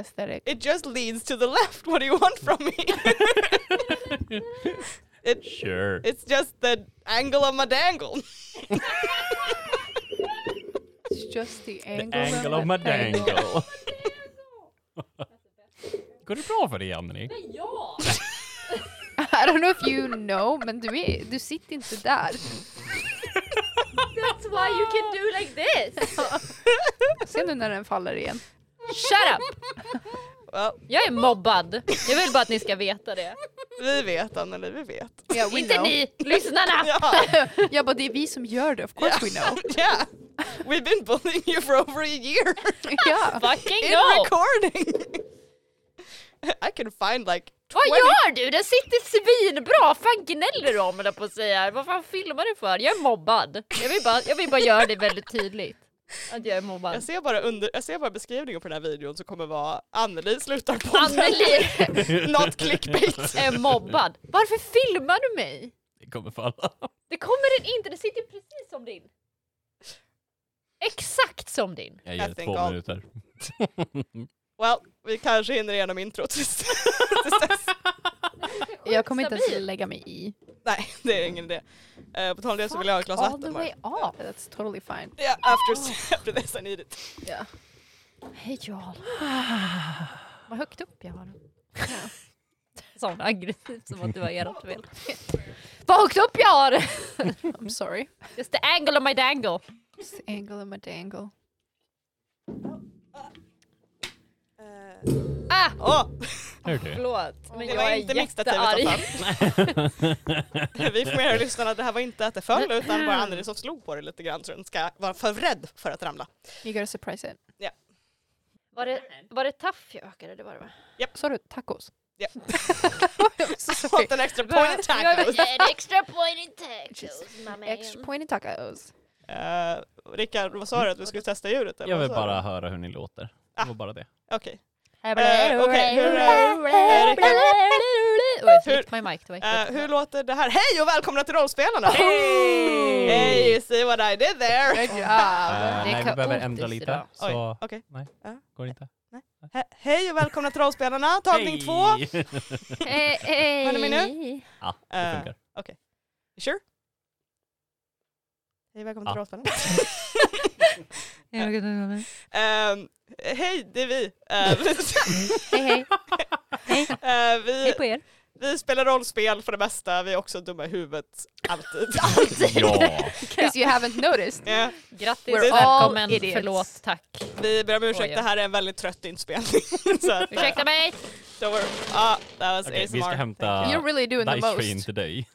aesthetic. It just leads to the left. What do you want from me? it, Sure. it's just the angle of my dangle. It's just the The angle, angle of my dangle. Går det bra för dig Anneli? Ja! I don't know if you know, men du, är, du sitter inte där. That's why you can do like this! Se nu när den faller igen. Shut up! Well, Jag är mobbad. Jag vill bara att ni ska veta det. vi vet Anneli, vi vet. Yeah, Inte know. ni, lyssnarna! Ja, Ja, men det är vi som gör det, of course we know. yeah. We've been bullying you for over a year Ja. Fucking in no! recording. I can find like 20. Vad gör du? Den sitter svinbra! fan gnäller du om jag på att säga? Vad fan filmar du för? Jag är mobbad. Jag vill bara, jag vill bara göra det väldigt tydligt. Att jag är mobbad. Jag ser, bara under, jag ser bara beskrivningen på den här videon som kommer vara Anneli slutar på Anneli Not clickbait. är mobbad. Varför filmar du mig? Det kommer falla. Det kommer den inte, den sitter precis som din. Exakt som din. Jag ger två I'll- minuter. Well, vi kanske hinner igenom introt tills, tills dess. Jag kommer inte ens lägga mig i. Nej, det är ingen idé. Uh, på tal om det så vill jag ha ett glas All vatten the bara. way off. That's totally fine. Yeah, after, after this I need it. Yeah. Hej Jarl. Vad högt upp jag har den. Sån aggressiv som att det var ert fel. Vad högt upp jag har! I'm sorry. Just the angle of my dangle. It's the angle of my dangle. Ah! Åh, Hör du? Förlåt, men det jag var är inte jättearg. Vi får med lyssnarna att det här var inte att det föll utan bara Anneli som slog på det lite grann så den ska vara förberedd för att ramla. You gotta surprise it. Var det, var det taff jag ökade? Det var det va? Sa du tacos? Ja. Fått en extra point in tacos. En extra point in tacos. Extra point in tacos. Uh, Rickard, vad sa du att vi skulle testa ljudet? eller Jag vill bara höra hur ni låter. Det var bara det. Okej. Eh, okej, hur, eh, Oj, jag flickade my mic, Eh, hur låter det här? Hej och välkomna till Rollspelarna! Hey! Hey, you see what I did there? Good job. Är nej, vi behöver ändra lite. idag. Oj, Så, okej. nej, Ja. går inte. He- Hej och välkomna till Rollspelarna, tagning Hej! två. Hej, hej. Hör ni mig nu? Ja, det funkar. You sure? Hej och välkomna till Ja. Rollspelarna. Ehm, hej, det är vi. Eh, Hej, hej. Hej vi. på er. Vi spelar rollspel för det mesta, vi är också dumma i huvudet, alltid. Ja. Because you haven't noticed. Ja, Grattis, We're all välkommen, idiots. förlåt, tack. vi ber om ursäkt, Oj. det här är en väldigt trött inspelning. Så att, Ursäkta mig! Don't worry. Ah, that was Okej, ASMR. vi ska hämta You're really doing the most. today.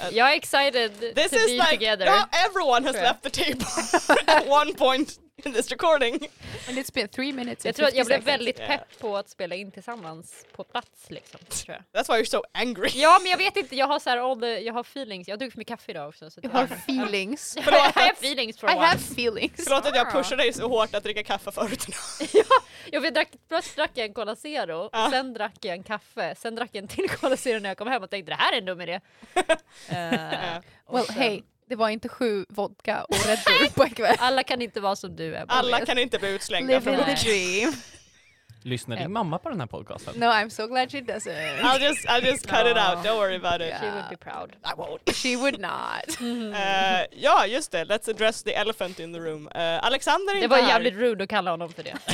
Är excited This to is be like, together. now everyone has left the table at one point in this recording. And it's been three minutes Jag tror att 50 jag blev väldigt Yeah. pepp på att spela in tillsammans på plats liksom. Tror jag. That's why you're so angry. Ja men jag vet inte, jag har så här all the, jag har feelings, jag har druckit mycket kaffe idag också. Så jag, have feelings. I have feelings for I have once. feelings. Förlåt att jag pushar dig så hårt att dricka kaffe förut. Ja, för jag drack, först drack jag en Cola Zero, Ja. sen drack jag en kaffe, sen drack jag en till Cola Zero när jag kom hem och tänkte det här är en dum idé. Eh, och Well, sen- hey, det var inte sju vodka och Red Bull på en kväll. Alla kan inte vara som du är. Alla kan inte bli utslängda Living från the dream. Lyssnar din mamma på den här podcasten? No, I'm so glad she doesn't. I'll just, I'll just cut it No. out, don't worry about it. Yeah. She would be proud. I won't. She would not. Eh, ja, just det. Let's address the elephant in the room. Eh, Alexander är Det inte var här. jävligt rude att kalla honom för det.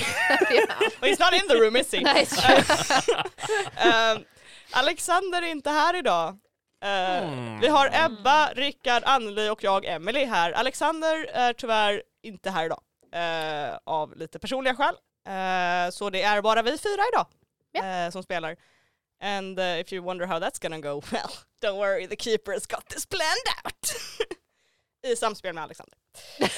Well, he's not in the room, is he? True. Eh, Alexander är inte här idag. Eh, Hmm. Vi har Ebba, Rickard, Anneli och jag, Emily här. Alexander är tyvärr inte här idag. eh, av lite personliga skäl. Eh, så det är bara vi fyra idag eh, som spelar. And uh, if you wonder how that's gonna go, well, don't worry, the keeper has got this planned out. I samspel med Alexander.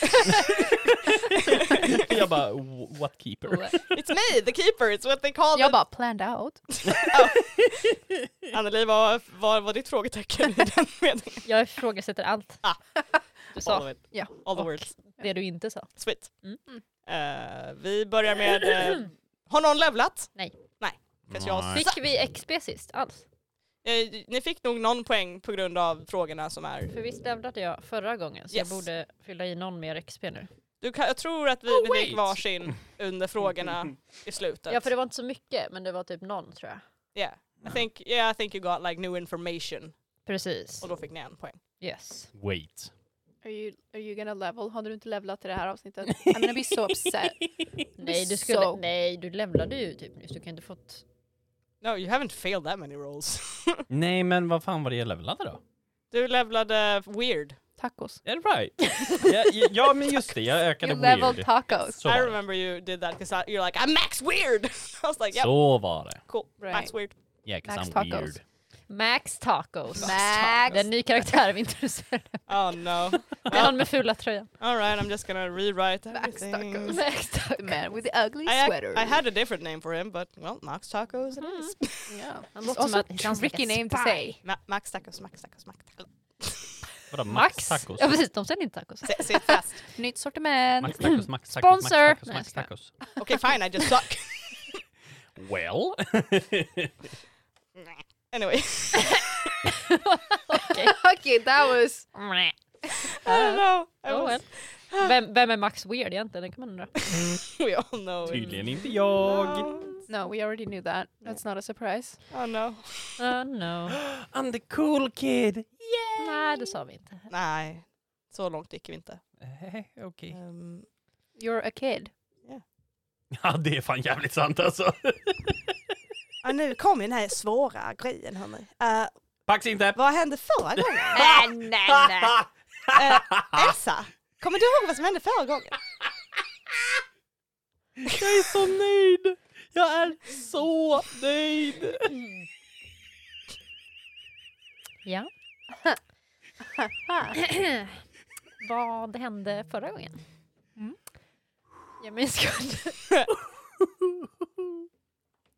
jag bara, "W- what keeper? It's me, the keeper, it's what they call Jag bara planned out. Anneli, vad vad var ditt frågetecken i den meningen? Jag ifrågasätter allt. Ah. Du All sa it. Ja. All the Och words. det du inte sa. Sweet. Mm. Eh, vi börjar med... eh, har någon levlat? Nej. Nej. 'cause jag Nej. Fick vi XP sist alls? Eh, ni fick nog någon poäng på grund av frågorna som är... För visst lämnade jag förra gången så Yes. jag borde fylla i någon mer XP nu. Du kan, jag tror att vi, Oh, vi fick varsin under frågorna i slutet. Ja för det var inte så mycket men det var typ någon tror jag. Yeah. I think, yeah, I think you got like new information. Precis. Och då fick ni en poäng. Yes. Wait. Are you, are you gonna level? Hade du inte levlat i det här avsnittet? I'm gonna be so upset. Nej du, skulle, Så. nej du levlade ju typ nyss, du kan inte fått... No, you haven't failed that many rolls. Nej men vad fan var det jag levlade då? Du levlade weird. Tacos. Är det right? ja, ja, men just det, jag ökade You leveled weird. tacos. Så I var det. remember you did that because you're like, I'm max weird! I was like, yep, Så var det. cool. Right. Max weird. Yeah, 'cause Max I'm tacos. weird. Max Tacos. Max. Det är en ny karaktär vi introducerade. Oh no. Det är han med fula tröjan. Alright, I'm just gonna rewrite Max everything. tacos. Max The Tacos. man with the ugly I, sweater. I had a different name for him, but well, Max Tacos it is. Yeah. Han låter som like tricky name to say. Ma- Max Tacos, Max Tacos, Max Tacos. Vadå Max? Max tacos? Ja precis, de säljer inte tacos. It fast. Nytt sortiment. Max tacos, Max tacos, Sponsor! Max tacos, Max tacos. Okay, fine, I just suck. Well? Anyway, okay, that was... I don't know. I Oh, was, well. Vem, vem är Max Weird egentligen? Det kan man undra. we all know. Tydligen inte jag. No. No, we already knew that. That's not a surprise. Oh no. Uh, no. I'm the cool kid. Nej, det sa vi inte. Nej, så långt gick vi inte. Eh, Okej. Um, You're a kid. Ja det är fan jävligt sant alltså. Ja, nu kom ju den här svåra grejen hörni. Uh, Pax inte. vad hände förra gången? Nej, nej, nej. Eh, Elsa, kommer du ihåg vad som hände förra gången? Jag är så nöjd. Jag är så nöjd. Ja. Vad hände förra gången? Mm. Jag minns inte.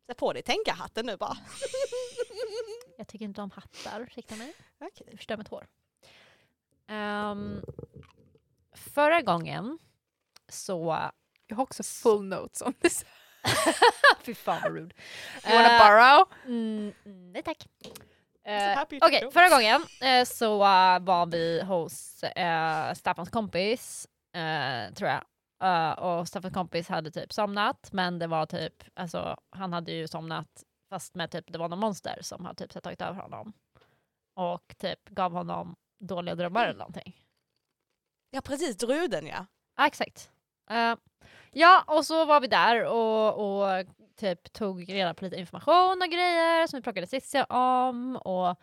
Sätt på dig tänkarhatten nu bara. Jag tycker inte om hattar, ursäkta mig. Okej. Det förstör mitt hår. Ehm, förra gången så... Jag har också full notes on this. Fy fan vad rude. You wanna Eh, borrow? Mm, nej tack. To Okej, go. förra gången eh, så var vi hos uh, Staffans kompis, tror jag. Eh, och Staffans kompis hade typ somnat, men det var typ, alltså han hade ju somnat fast med typ, det var någon monster som har typ så tagit över honom. Och typ gav honom dåliga drömmar eller någonting. Ja precis, druden ja. Ja, exakt. Eh, ja, och så var vi där och, och typ tog reda på lite information och grejer som vi plockade Cissi om och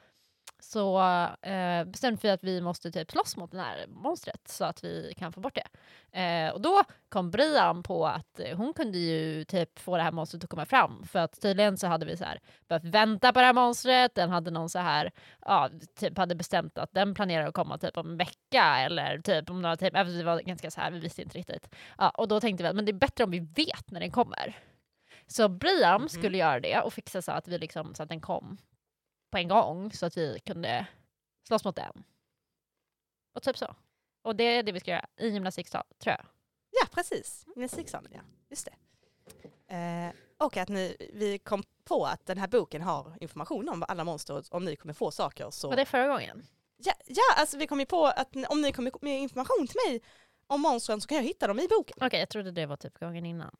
så eh, bestämde vi att vi måste typ slåss mot det här monstret så att vi kan få bort det. Eh, och då kom Brian på att eh, hon kunde ju typ få det här monstret att komma fram för att tydligen så hade vi så här behövt vänta på det här monstret, den hade någon så här, ja, typ hade bestämt att den planerar att komma typ om en vecka eller typ om några om vi var ganska så här, vi visste inte riktigt. Ja, och då tänkte vi att men det är bättre om vi vet när den kommer. Så Brian Mhm. skulle göra det och fixa så att vi liksom, så att den kom på en gång så att vi kunde slåss mot den. Och typ så. Och det är det vi ska göra i gymnastiksal, tror jag. Ja precis, gymnastiksalen ja. Just det. Eh, och att ni, vi kom på att den här boken har information om alla monster om ni kommer få saker så... Var det förra gången? Ja, ja, alltså vi kom ju på att om ni kommer med information till mig om monstren så kan jag hitta dem i boken. Okej, jag trodde det var typ gången innan.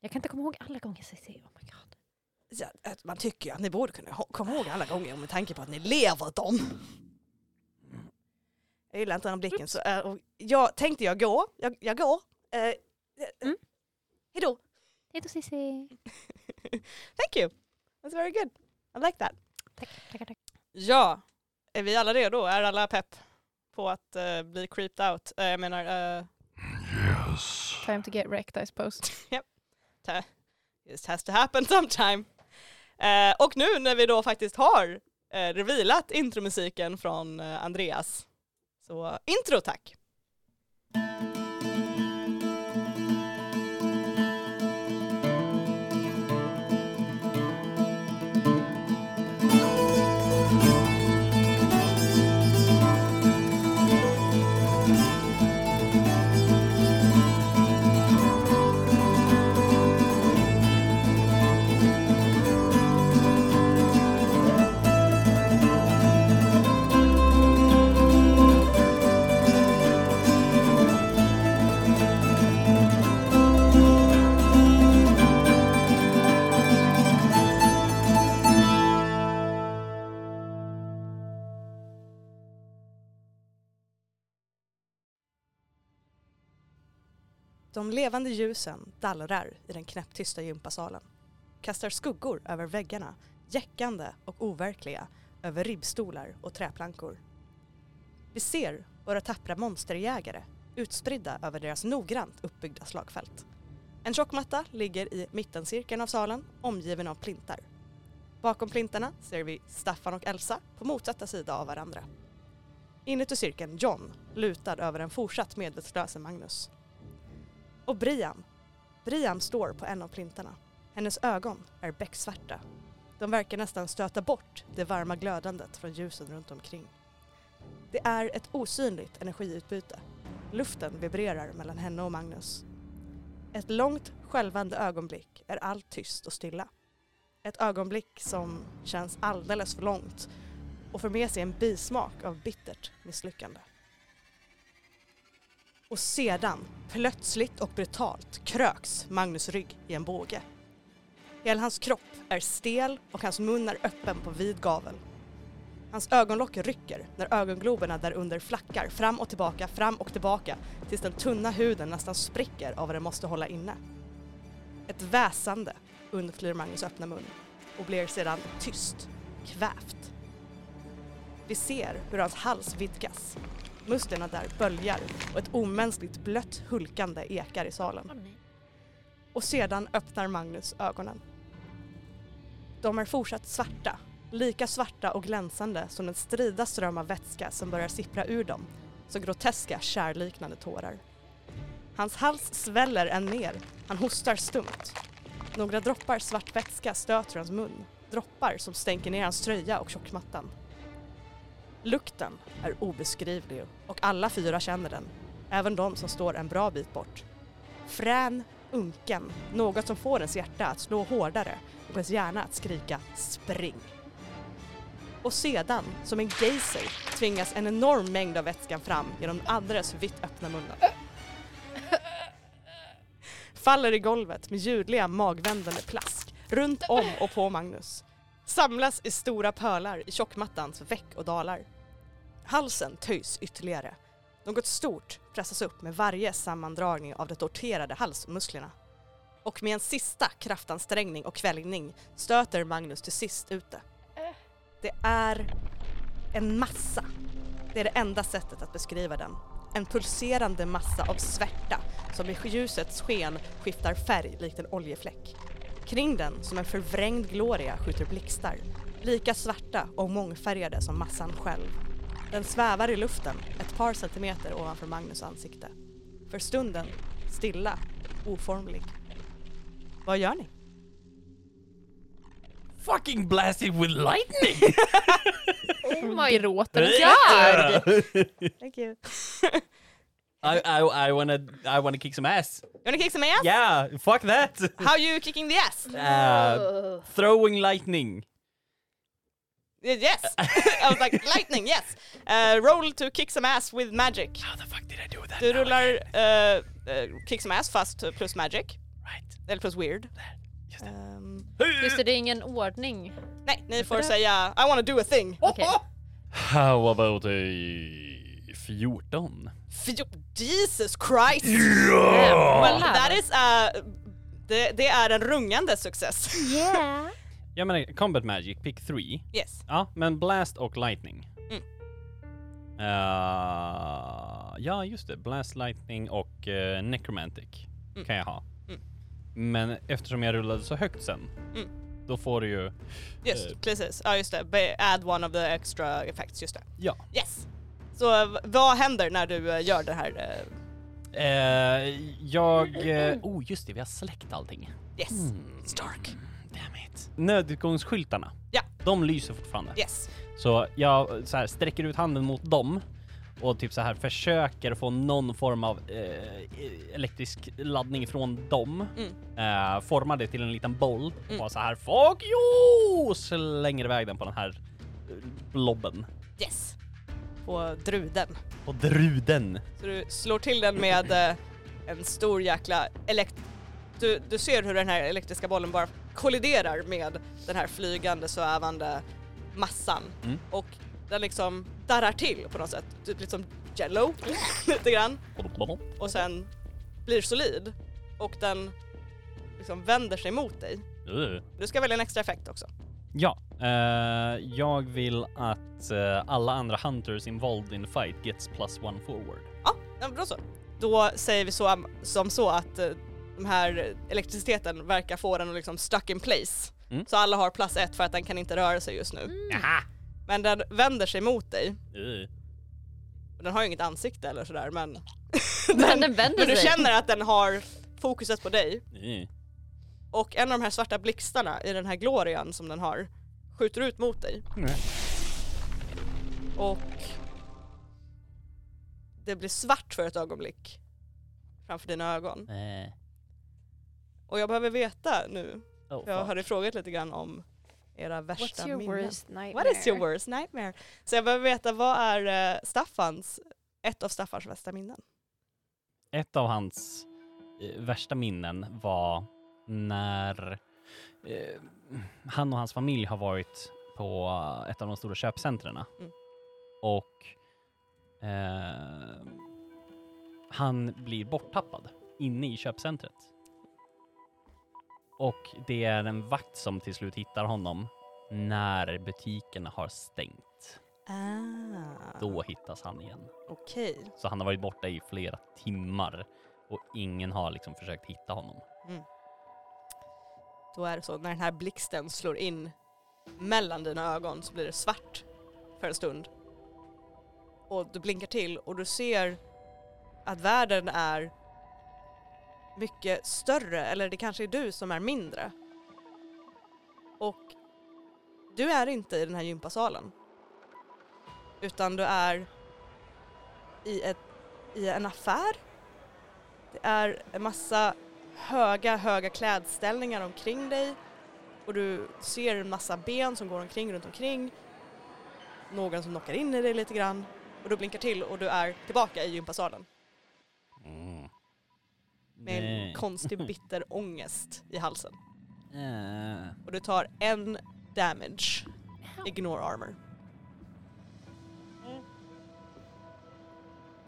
Jag kan inte komma ihåg alla gånger Cissi. Oh my god. Man tycker ju att ni borde kunna komma ihåg alla gånger med tanke på att ni lever dem. Jag gillar inte den blicken så eh, och jag tänkte jag går, jag, jag går. Eh, eh, Mm. Hejdå. Hej då Cissi. Thank you. That's very good. I like that. Tack, tackar, tack. Ja, är vi alla redo? Är alla pepp på att eh, bli creeped out? Eh, jag menar, uh, Time to get wrecked I suppose. it has to happen sometime. Eh, och nu när vi då faktiskt har eh, revealat intromusiken från eh, Andreas. Så intro tack! De levande ljusen dallrar i den knäpptysta gympasalen. Kastar skuggor över väggarna, jäckande och overkliga, över ribbstolar och träplankor. Vi ser våra tappra monsterjägare utspridda över deras noggrant uppbyggda slagfält. En tjockmatta ligger i mittencirkeln av salen omgiven av plintar. Bakom plintarna ser vi Staffan och Elsa på motsatta sida av varandra. Inuti cirkeln John, lutad över en fortsatt medvetslöse Magnus. Och Brian. Brian står på en av plintarna. Hennes ögon är becksvarta. De verkar nästan stöta bort det varma glödandet från ljusen runt omkring. Det är ett osynligt energiutbyte. Luften vibrerar mellan henne och Magnus. Ett långt skälvande ögonblick är allt tyst och stilla. Ett ögonblick som känns alldeles för långt och för med sig en bismak av bittert misslyckande. Och sedan, plötsligt och brutalt, kröks Magnus rygg i en båge. Hela hans kropp är stel och hans mun är öppen på vid gavel. Hans ögonlock rycker när ögongloberna därunder flackar fram och tillbaka, fram och tillbaka tills den tunna huden nästan spricker av vad den måste hålla inne. Ett väsande undflyr Magnus öppna mun och blir sedan tyst, kvävt. Vi ser hur hans hals vidgas. Musklerna där böljar och ett omänskligt blött hulkande ekar i salen. Och sedan öppnar Magnus ögonen. De är fortsatt svarta, lika svarta och glänsande som den strida ström av vätska som börjar sippra ur dem, som groteska kärliknande tårar. Hans hals sväller än mer, han hostar stumt. Några droppar svart vätska stöter hans mun, droppar som stänker ner hans tröja och tjockmattan. Lukten är obeskrivlig och alla fyra känner den, även de som står en bra bit bort. Frän, unken, något som får ens hjärta att slå hårdare och ens hjärna att skrika spring. Och sedan, som en geyser, tvingas en enorm mängd av vätskan fram genom den alldeles vitt öppna munnen. Faller i golvet med ljudliga magvändande plask runt om och på Magnus. Samlas i stora pölar i tjockmattans veck och dalar. Halsen töjs ytterligare. Något stort pressas upp med varje sammandragning av de torterade halsmusklerna. Och med en sista kraftansträngning och kväljning stöter Magnus till sist ut det. Det är en massa. Det är det enda sättet att beskriva den. En pulserande massa av svärta som i ljusets sken skiftar färg likt en oljefläck. Kring den, som en förvrängd gloria, skjuter blixtar. Lika svarta och mångfärgade som massan själv. Den svävar i luften ett par centimeter ovanför Magnus ansikte. För stunden stilla, oformlig. Vad gör ni? Fucking blasted with lightning! Oh my Gråter god! Thank you. I, I, I wanna I wanna kick some ass. You wanna kick some ass? Yeah, fuck that! How are you kicking the ass? Uh, throwing lightning. Yes! I was like lightning, yes! Uh, roll to kick some ass with magic. How the fuck did I do that? Du now? rullar uh, uh, kick some ass fast plus magic. Right. Eller plus weird. Just det. Um, Just det, det är ingen ordning. nej, ni får säga I wanna do a thing. Okej. How about a 14? Jesus Christ! Ja! Well, that is a... Det, det är en rungande success. Yeah. Jag menar combat magic, pick 3. Yes. Ja, men blast och lightning. Mm. Uh, ja, just det. Blast, lightning och uh, necromantic Mm. kan jag ha. Mm. Men eftersom jag rullade så högt sen, Mm. då får du ju... Just, Eh. precis. Ja just det. Add one of the extra effects, just det. Ja. Yes! Så vad händer när du eh, gör det här? eh, Uh, jag... Uh, oh, just det. Vi har släckt allting. yes. Mm. It's dark. Damn it. Nödutgångsskyltarna. Ja. De lyser fortfarande. Yes. Så jag så här, sträcker ut handen mot dem och typ så här försöker få någon form av eh, elektrisk laddning från dem. Mm. Eh, formar det till en liten boll och Mm. bara så här fuck you! Slänger iväg den på den här eh, blobben. Yes. På druden. Och druden. Så du slår till den med eh, en stor jäkla elekt... Du, du ser hur den här elektriska bollen bara kolliderar med den här flygande svävande massan Mm. och den liksom darrar till på något sätt. Typ lite som jello lite grann och sen blir solid och den liksom vänder sig mot dig. Du ska välja en extra effekt också. Ja, eh, jag vill att eh, alla andra hunters involved in fight gets plus one forward. Ja, ja bra så. Då säger vi så, som så att eh, de här elektriciteten verkar få den att liksom stuck in place. Mm. Så alla har plus ett för att den kan inte röra sig just nu. Jaha! Men den vänder sig mot dig. Uh. Den har ju inget ansikte eller sådär men, Men den vänder men du sig. känner att den har fokuset på dig. Uh. Och en av de här svarta blixtarna i den här glorian som den har skjuter ut mot dig. Och det blir svart för ett ögonblick framför dina ögon. Eh. Och jag behöver veta nu, Oh, för jag fuck. hade frågat lite grann om era värsta What's your minnen. worst nightmare? What is your worst nightmare? Så jag behöver veta vad är eh, Staffans, ett av Staffans värsta minnen? Ett av hans eh, värsta minnen var när eh, han och hans familj har varit på eh, ett av de stora köpcentren Mm. och eh, han blir borttappad inne i köpcentret. Och det är en vakt som till slut hittar honom när butikerna har stängt. Ah, Då hittas han igen. okej. Så han har varit borta i flera timmar och ingen har liksom försökt hitta honom. Då är det så, när den här blixten slår in mellan dina ögon så blir det svart för en stund. Och du blinkar till och du ser att världen är mycket större, eller det kanske är du som är mindre. Och du är inte i den här gympasalen. Utan du är i, ett, i en affär. Det är en massa höga, höga klädställningar omkring dig och du ser en massa ben som går omkring runt omkring. Någon som knockar in i dig lite grann och du blinkar till och du är tillbaka i gympasalen Mm. med en Nej. konstig bitter ångest i halsen. Eh. Och du tar en damage, ignore armor.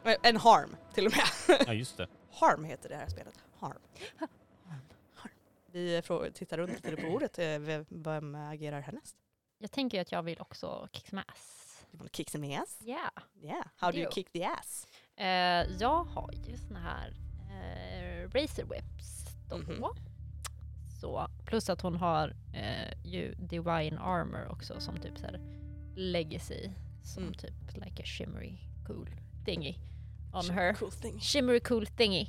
Eh, En harm till och med. Ja just det. Harm heter det här spelet. Harm. Harm. Vi tittar runt lite på bordet. eh, Vem agerar härnäst? Jag tänker att jag vill också kick some ass. You wanna kick some ass? Yeah. Yeah. How do you kick the ass? Eh, jag har ju såna här eh, razor whips då. Mhm. Så, plus att hon har eh, ju divine armor också som typ så här legacy. Som Mm. typ like a shimmery cool thingy on her. Cool thing. Shimmery cool thingy.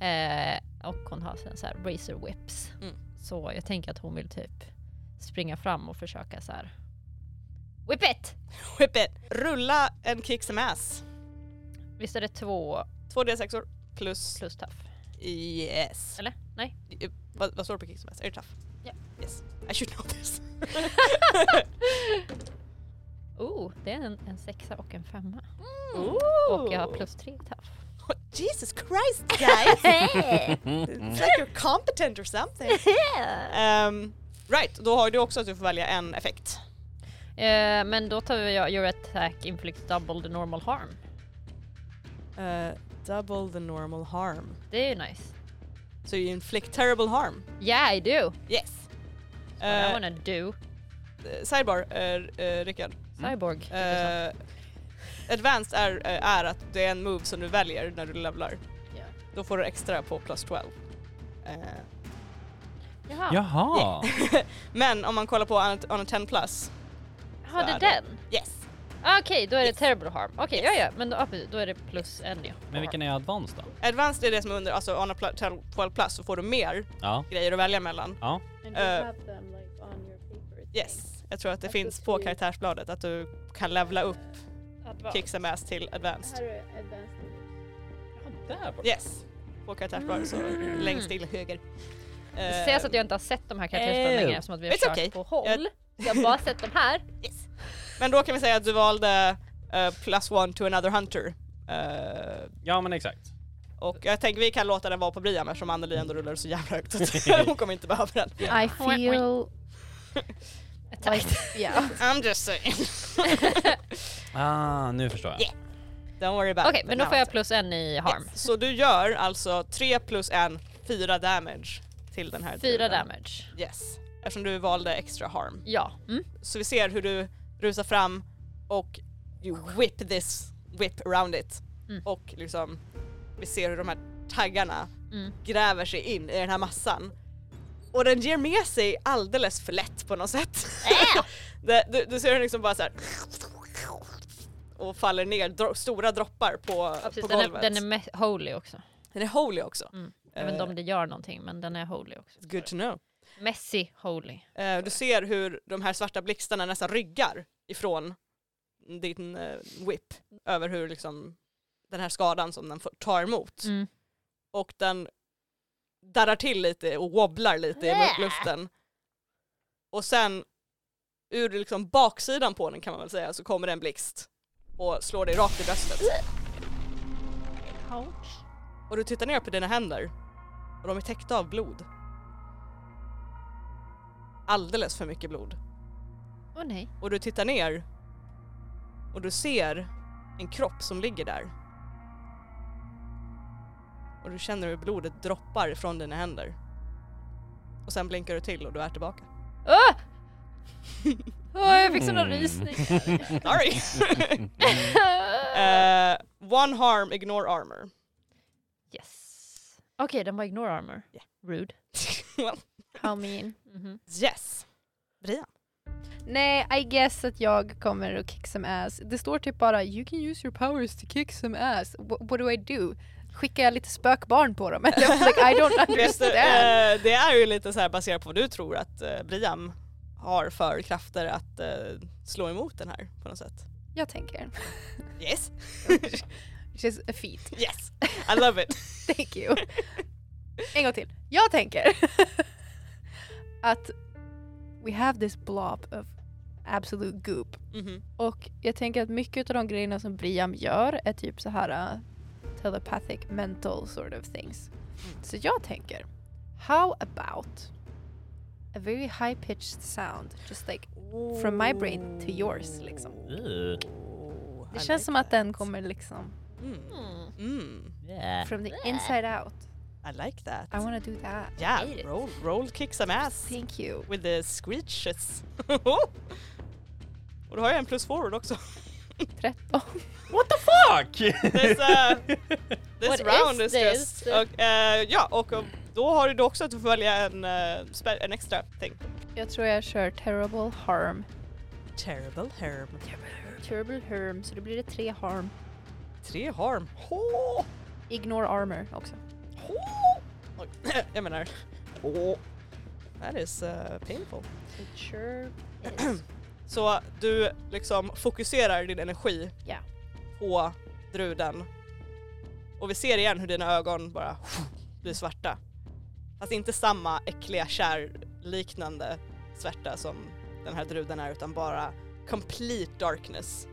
Eh, och hon har sen så här razor whips. Mm. Så jag tänker att hon vill typ springa fram och försöka så här Whip it! Whip it. Rulla en kick some ass. Visst är det två Två D6or plus plus tough? yes. Eller? Nej? Eh, Vad, vad står det på kick some ass? Är det tough? Ja. Yes. I should know this. Oh, det är en, en sexa och en femma. Och jag har plus tre tough. Oh, Jesus Christ guys! It's like you're competent or something. Um, right, då har du också att du får välja en effekt. Eh, men då tar vi your attack inflict double the normal harm. Uh, double the normal harm. Det är ju nice. So you inflict terrible harm. Yeah I do! Yes. What I Uh, wanna do. sidebar, uh, uh, Rickard. Cyborg. Uh, advanced är, uh, är att det är en move som du väljer när du levlar. Ja. Då får du extra på plus 12. Uh, Jaha, Jaha! men om man kollar på on a, on a 10 plus, ja det är det. den. yes. Ah, Okej, då är det Yes. terrible harm. Okej, Yes. ja ja, men då, precis, då är det plus en ja. Men vilken är advanced då? Advanced är det som är under, alltså on a pl- 12 plus så får du mer Ja, grejer att välja mellan. ja. And you Uh, have them like on your paper. Yes, jag tror att det Att finns på karaktärsbladet att du kan levla upp Advanced. Kick some ass till advanced. Här är advanced. Där borta. Yes, på karaktärsbladet så Mm. längst till höger. Det Eh, sägs att jag inte har sett de här karaktärsbladen längre eftersom att vi har It's kört okay. på håll. Jag har bara sett de här. yes. Men då kan vi säga att du valde eh, plus one to another hunter. Eh, Ja men exakt. och jag tänker vi kan låta den vara på Brian eftersom Anneli ändå rullar så jävla högt hon kommer inte behöva den. I feel Attack. yeah. I'm just saying. Ah, nu förstår jag. Yeah. Don't worry about Okej, it. men då får jag plus en i harm. Yes. Så du gör alltså 3 plus 1, 4 damage till den här Fyra damage. Yes. Eftersom du valde extra harm. Ja. Mm. Så vi ser hur du rusar fram och you whip this whip around it. Mm. Och liksom vi ser hur de här taggarna Mm. gräver sig in i den här massan. Och den ger med sig alldeles för lätt på något sätt. det, du, du ser den liksom bara så här och faller ner dro- stora droppar på, Ja, precis. på Den, är, golvet. den är holy också. den är holy också. Mm. Jag vet inte Eh, om det gör någonting men den är holy också. Good to know. Messy holy. Eh, du ser hur de här svarta blixtarna nästan ryggar ifrån din eh, whip över hur liksom den här skadan som den får- tar emot. Mm. Och den darrar till lite och wobblar lite i luften. Och sen ur liksom baksidan på den kan man väl säga så kommer det en blixt och slår dig rakt i bröstet. Ouch. Och du tittar ner på dina händer och de är täckta av blod. Alldeles för mycket blod. Åh nej. Och du tittar ner och du ser en kropp som ligger där. Och du känner hur blodet droppar från dina händer. Och sen blinkar du till och du är tillbaka. Åh! Åh, jag fick såna Mm. rysningar. Sorry! Eh, one harm, ignore armor. yes. Okej, den var ignore armor. Yeah. Rude. well, How mean. Mhm. yes. Brian. Nej, I guess att jag kommer att kick some ass. Det står typ bara you can use your powers to kick some ass. What, what do I do? Skickar jag lite spökbarn på dem? Eller like, I don't understand. eh, det är ju lite så här baserat på vad du tror att uh, Brian har för krafter att eh, slå emot den här på något sätt. Jag tänker. Yes, Just a feat. yes, I love it. Thank you. En gång till. Jag tänker att we have this blob of absolute goop. Mhm. Och jag tänker att mycket av de grejerna som Briam gör är typ så här telepathic mental sort of things. Så jag tänker, how about a very high pitched sound just like from my brain to yours liksom. Ugh. Oh, Det I känns like som att that. den kommer liksom Mm. Mm. Mm. Yeah. from the inside out. I like that. I wanna do that. yeah, roll, roll kick some ass Thank you. with the screeches. Och då har jag en plus forward också. 13. What the fuck? This, uh, this What round is is, this? just... Och, eh, ja, och då har du också att välja en, uh, en extra thing. Jag tror jag kör terrible harm. Terrible harm. Terrible harm, så då blir det tre harm. Tre harm. Hå! Ignore armor också. Oj, jag menar... Hå! That is uh, painful. It sure is. Så du liksom fokuserar din energi Ja på druden. Och vi ser igen hur dina ögon bara blir svarta. Fast inte samma äckliga kärliknande svärta som den här druden är utan bara complete darkness.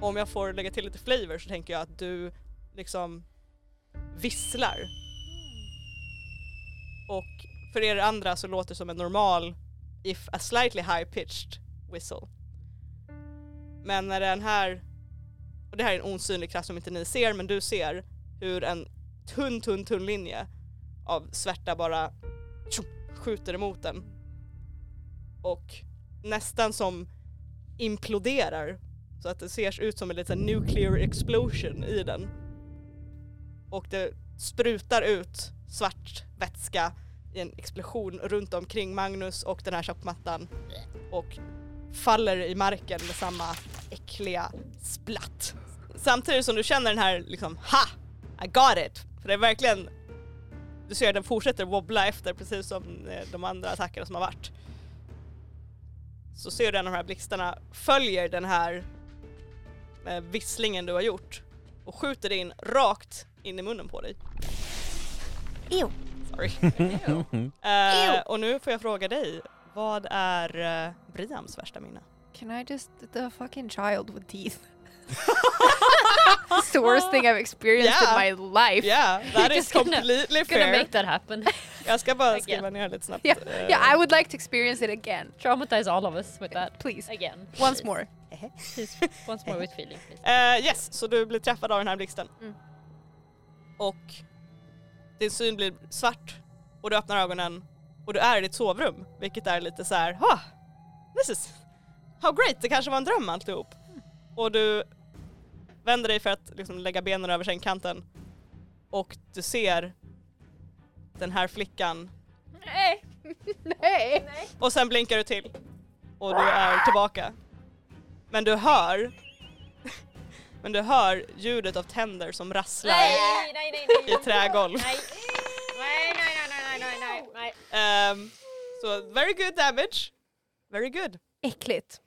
Och om jag får lägga till lite flavor så tänker jag att du liksom visslar. Och för er andra så låter det som en normal if a slightly high pitched whistle. Men när den här, och det här är en osynlig kraft som inte ni ser men du ser hur en tunn tunn tunn linje av svärta bara skjuter emot den. Och nästan som imploderar så att det ser ut som en liten nuclear explosion i den. Och det sprutar ut svart vätska i en explosion runt omkring Magnus och den här tjockmattan och faller i marken med samma äckliga splatt. Samtidigt som du känner den här liksom ha! I got it! För det är verkligen du ser att den fortsätter wobbla efter precis som eh, de andra attackerna som har varit. Så ser du att de här blixtarna följer den här eh, visslingen du har gjort och skjuter in rakt in i munnen på dig. Ew. Sorry. Eh, och nu får jag fråga dig, vad är uh, Briams värsta minne? Can I just the fucking child with teeth? It's the worst thing I've experienced Yeah. in my life. Yeah, that is gonna- completely Gonna fair. make that happen. Jag ska bara skriva ner lite snabbt. Yeah, eh, yeah, I would like to experience it again. Traumatize all of us with that. Please. Again. Once more. Please, once more with feeling please. Eh, yes, så du blir träffad av den här blixten. Mm. Och din syn blir svart och du öppnar ögonen och du är i ditt sovrum. Vilket är lite så här, ah, this is how great, det kanske var en dröm alltihop. Och du vänder dig för att liksom lägga benen över sängkanten och du ser den här flickan Nej! Nej! och sen blinkar du till och du är tillbaka. Men du hör men du hör ljudet av tänder som rasslar Nej, nej, nej, nej. i trägolv. Nej. Nej, nej, nej, nej, nej. Ehm, Så very good damage. Very good. Äckligt.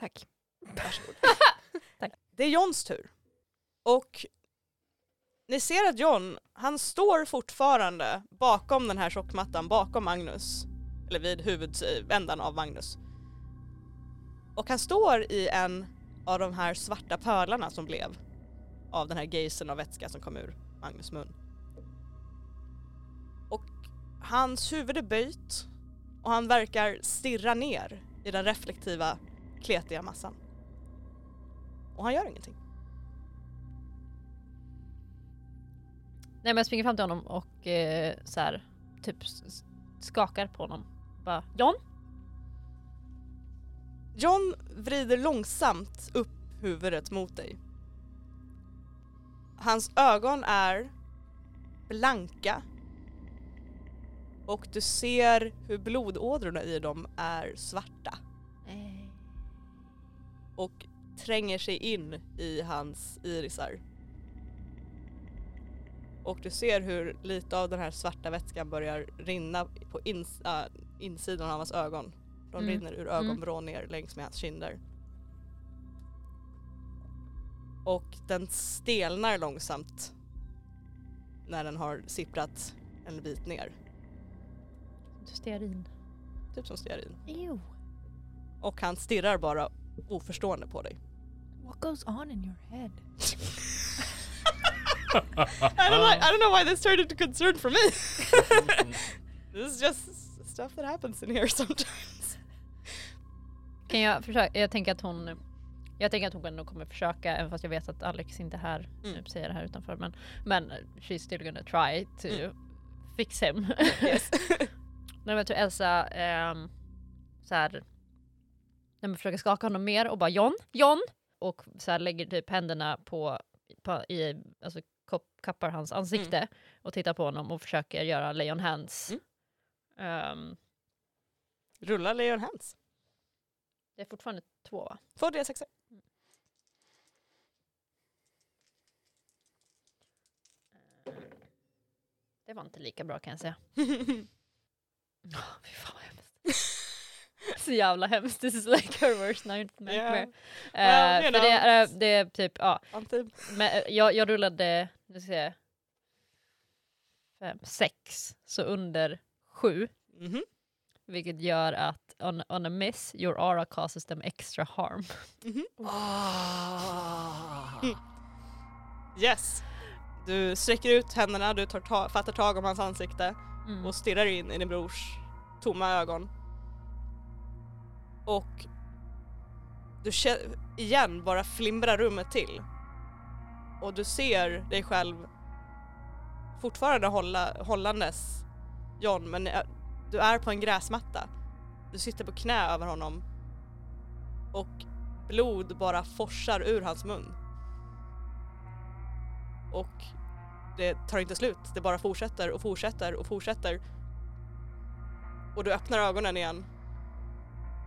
Tack. Varsågod. Tack. Det är Johns tur. Och ni ser att John, han står fortfarande bakom den här tjockmattan, bakom Magnus. Eller vid huvudändan av Magnus. Och han står i en av de här svarta pölarna som blev av den här geysen av vätska som kom ur Magnus mun. Hans huvud är böjt och han verkar stirra ner i den reflektiva kletiga massan. Och han gör ingenting. Nej men jag springer fram till honom och eh, så här, typ skakar på honom. Bara John? John vrider långsamt upp huvudet mot dig. Hans ögon är blanka och du ser hur blodådrorna i dem är svarta Nej. och tränger sig in i hans irisar. Och du ser hur lite av den här svarta vätskan börjar rinna på ins äh, insidan av hans ögon. De Mm. rinner ur ögonvrån ner längs med hans kinder. Och den stelnar långsamt när den har sipprat en bit ner. Stearin. Typ som stearin. Ew. Och han stirrar bara oförstående på dig. What goes on in your head? I don't, like, I don't know why this turned into concern for me. this is just stuff that happens in here sometimes. Kan jag försöka? Jag tänker att hon jag tänker att hon ändå kommer försöka även fast jag vet att Alex inte är här. Mm. Nu säger jag det här utanför men, men she's still gonna try to Mm. fix him. Yes. Men jag tror Elsa ehm, så här, nej, men försöker skaka honom mer och bara John, John! Och så här, lägger typ händerna på, på i, alltså kappar hans ansikte och tittar på honom och försöker göra lejon hands. Mm. Ehm, Rulla Leon Hands. det är fortfarande två va? Två D6. Det var inte lika bra kan jag säga. Fy fan vad hemskt. Så jävla hemskt. This is like her worst night- nightmare. Well, Eh, you för det, är- det är typ, ja. Men eh, jag, jag rullade, nu ska jag se, fem, sex, så under sju. Mhm. Vilket gör att on, on a miss, your aura causes them extra harm. Mhm. Ah. Yes. Du sträcker ut händerna, du tar ta- fattar tag om hans ansikte Mm. och stirrar in i din brors tomma ögon. Och du känner igen bara flimrar rummet till. Och du ser dig själv fortfarande hålla, hållandes John men du är på en gräsmatta. Du sitter på knä över honom och blod bara forsar ur hans mun. Och det tar inte slut, det bara fortsätter och fortsätter och fortsätter. Och du öppnar ögonen igen.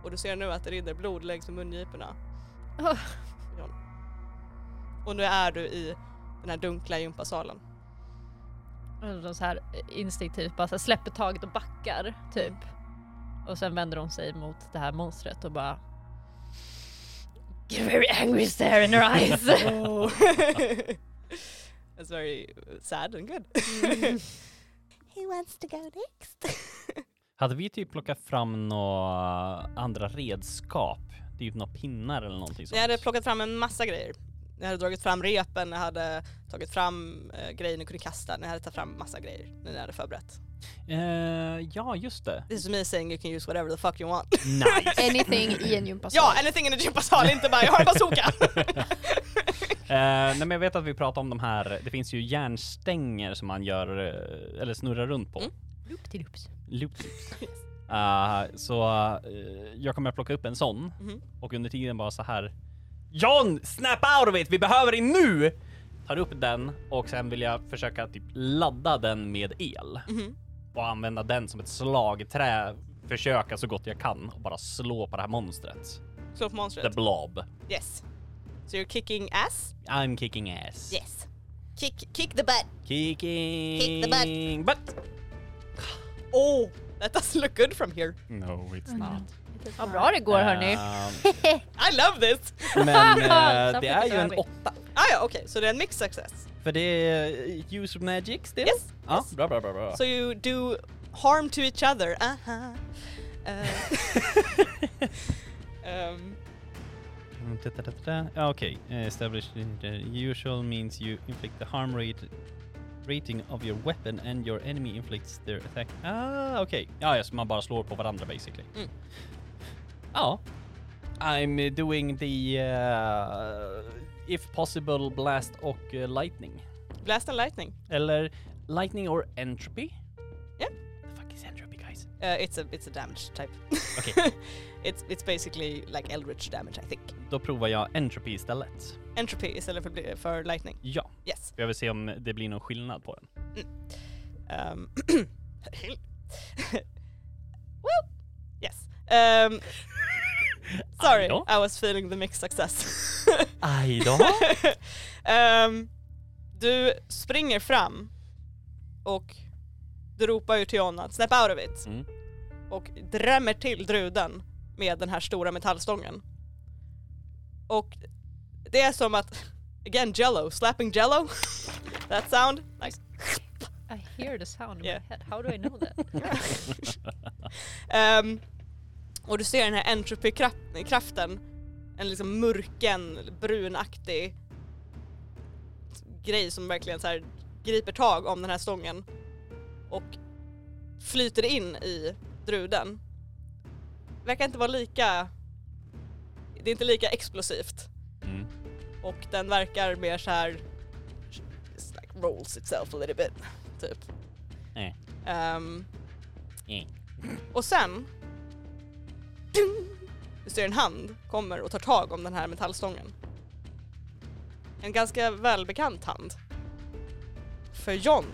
Och du ser nu att det rinner blod längs med mungiporna. Oh. Och nu är du i den här dunkla gympasalen. De så här instinktivt bara så släpper taget och backar typ. Och sen vänder hon sig mot det här monstret och bara a very angry stare in her eyes. Oh. That's very sad and good. Who wants to go next? Hade vi typ plockat fram några andra redskap? Typ några pinnar eller någonting sånt? Jag hade plockat fram en massa grejer. ni hade dragit fram repen, ni hade tagit fram eh, grejer ni kunde kasta, ni hade tagit fram massa grejer när ni hade förberett. Eh, ja, just det. This is me saying you can use whatever the fuck you want. Nice. Anything i en gympasal. ja, anything in a gympasal, inte bara jag har en bazooka! Eh, nej men jag vet att vi pratar om de här, det finns ju järnstänger som man gör, eh, eller snurrar runt på. Mm. Loop till loops. Loops. Eh, så eh, jag kommer att plocka upp en sån Mhm. och under tiden bara så här. John, snap out of it! Vi behöver dig nu! Tar upp den och sen vill jag försöka typ ladda den med el Mhm. och använda den som ett slagträ. Försöka så gott jag kan och bara slå på det här monstret. Slå på The monstret. blob. Yes. So you're kicking ass? I'm kicking ass. Yes. Kick, kick the butt. Kicking Kick the butt. butt. Oh, that doesn't look good from here. No, it's not. Vad bra det går hörni. Ehm, I love this! men eh, det är ju en åtta. Ah ja, okej, så det är en mixed success. För det är eh, use of magic still? Yes, Ja, yes. bra, bra, bra, bra. So you do harm to each other. Aha. Uh, um, Mm. Ja, Okej, Eh, establish the usual means you inflict the harm rate rating of your weapon and your enemy inflicts their attack. Ah, okej. Ja, ja, så man bara slår på varandra basically. Mm. Ja. I'm eh, doing the uh, if possible blast och eh, lightning. blast and lightning. Eller lightning or entropy? Yeah. The fuck is entropy guys? Uh, it's a it's a damage type. Okej, it's it's basically like eldritch damage, I think. då provar jag entropy istället. Entropy istället för, för lightning. Ja, Yes. jag vill se om det blir någon skillnad på den. Um, well, yes. Um, sorry. I was feeling the mixed success. Aj då. Ehm, du springer fram och du ropar ju till John att snap out of it Mm. och drämmer till druden med den här stora metallstången. Och det är som att, again jello, slapping jello, that sound, like, I hear the sound in Yeah. my head. How do I know that? Ehm, och du ser den här entropy-kraften, en liksom mörken, brunaktig grej som verkligen så här griper tag om den här stången och flyter in i druden. Verkar inte vara lika, det är inte lika explosivt Mm. och den verkar mer så här like rolls itself a little bit, typ. Eh. Ehm, Eh. och sen... Ding! Du ser en hand kommer och tar tag om den här metallstången. En ganska välbekant hand. För John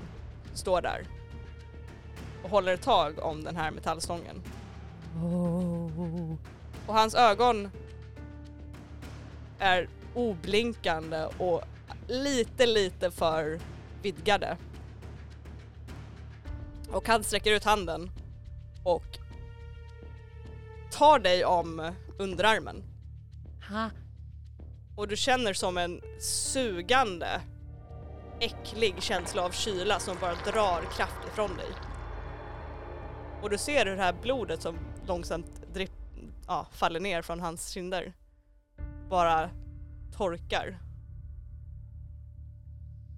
står där och håller tag om den här metallstången. Och hans ögon är oblinkande och lite, lite för vidgade. Och han sträcker ut handen och tar dig om underarmen. Ha. Och du känner som en sugande, äcklig känsla av kyla som bara drar kraft ifrån dig. Och du ser hur det här blodet som långsamt dripp, ja, faller ner från hans kinder bara torkar.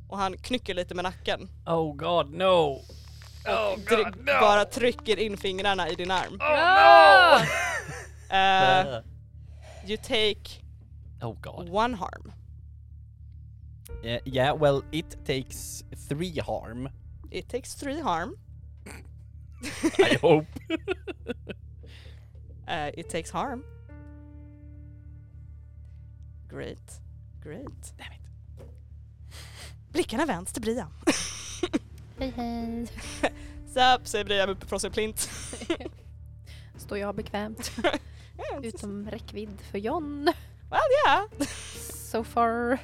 Och han knycker lite med nacken Oh god no! Oh god no! bara trycker in fingrarna i din arm. Ah! Eh, you take Oh god. one harm. Uh, yeah, well it takes three harm. It takes three harm. I hope. Uh, it takes harm. Great. Great. Damn it. Blickarna vänds till Brian. Hej hej. Sup, säger Brian uppifrån sin plint. Står jag bekvämt utom räckvidd för John. well, yeah. So far.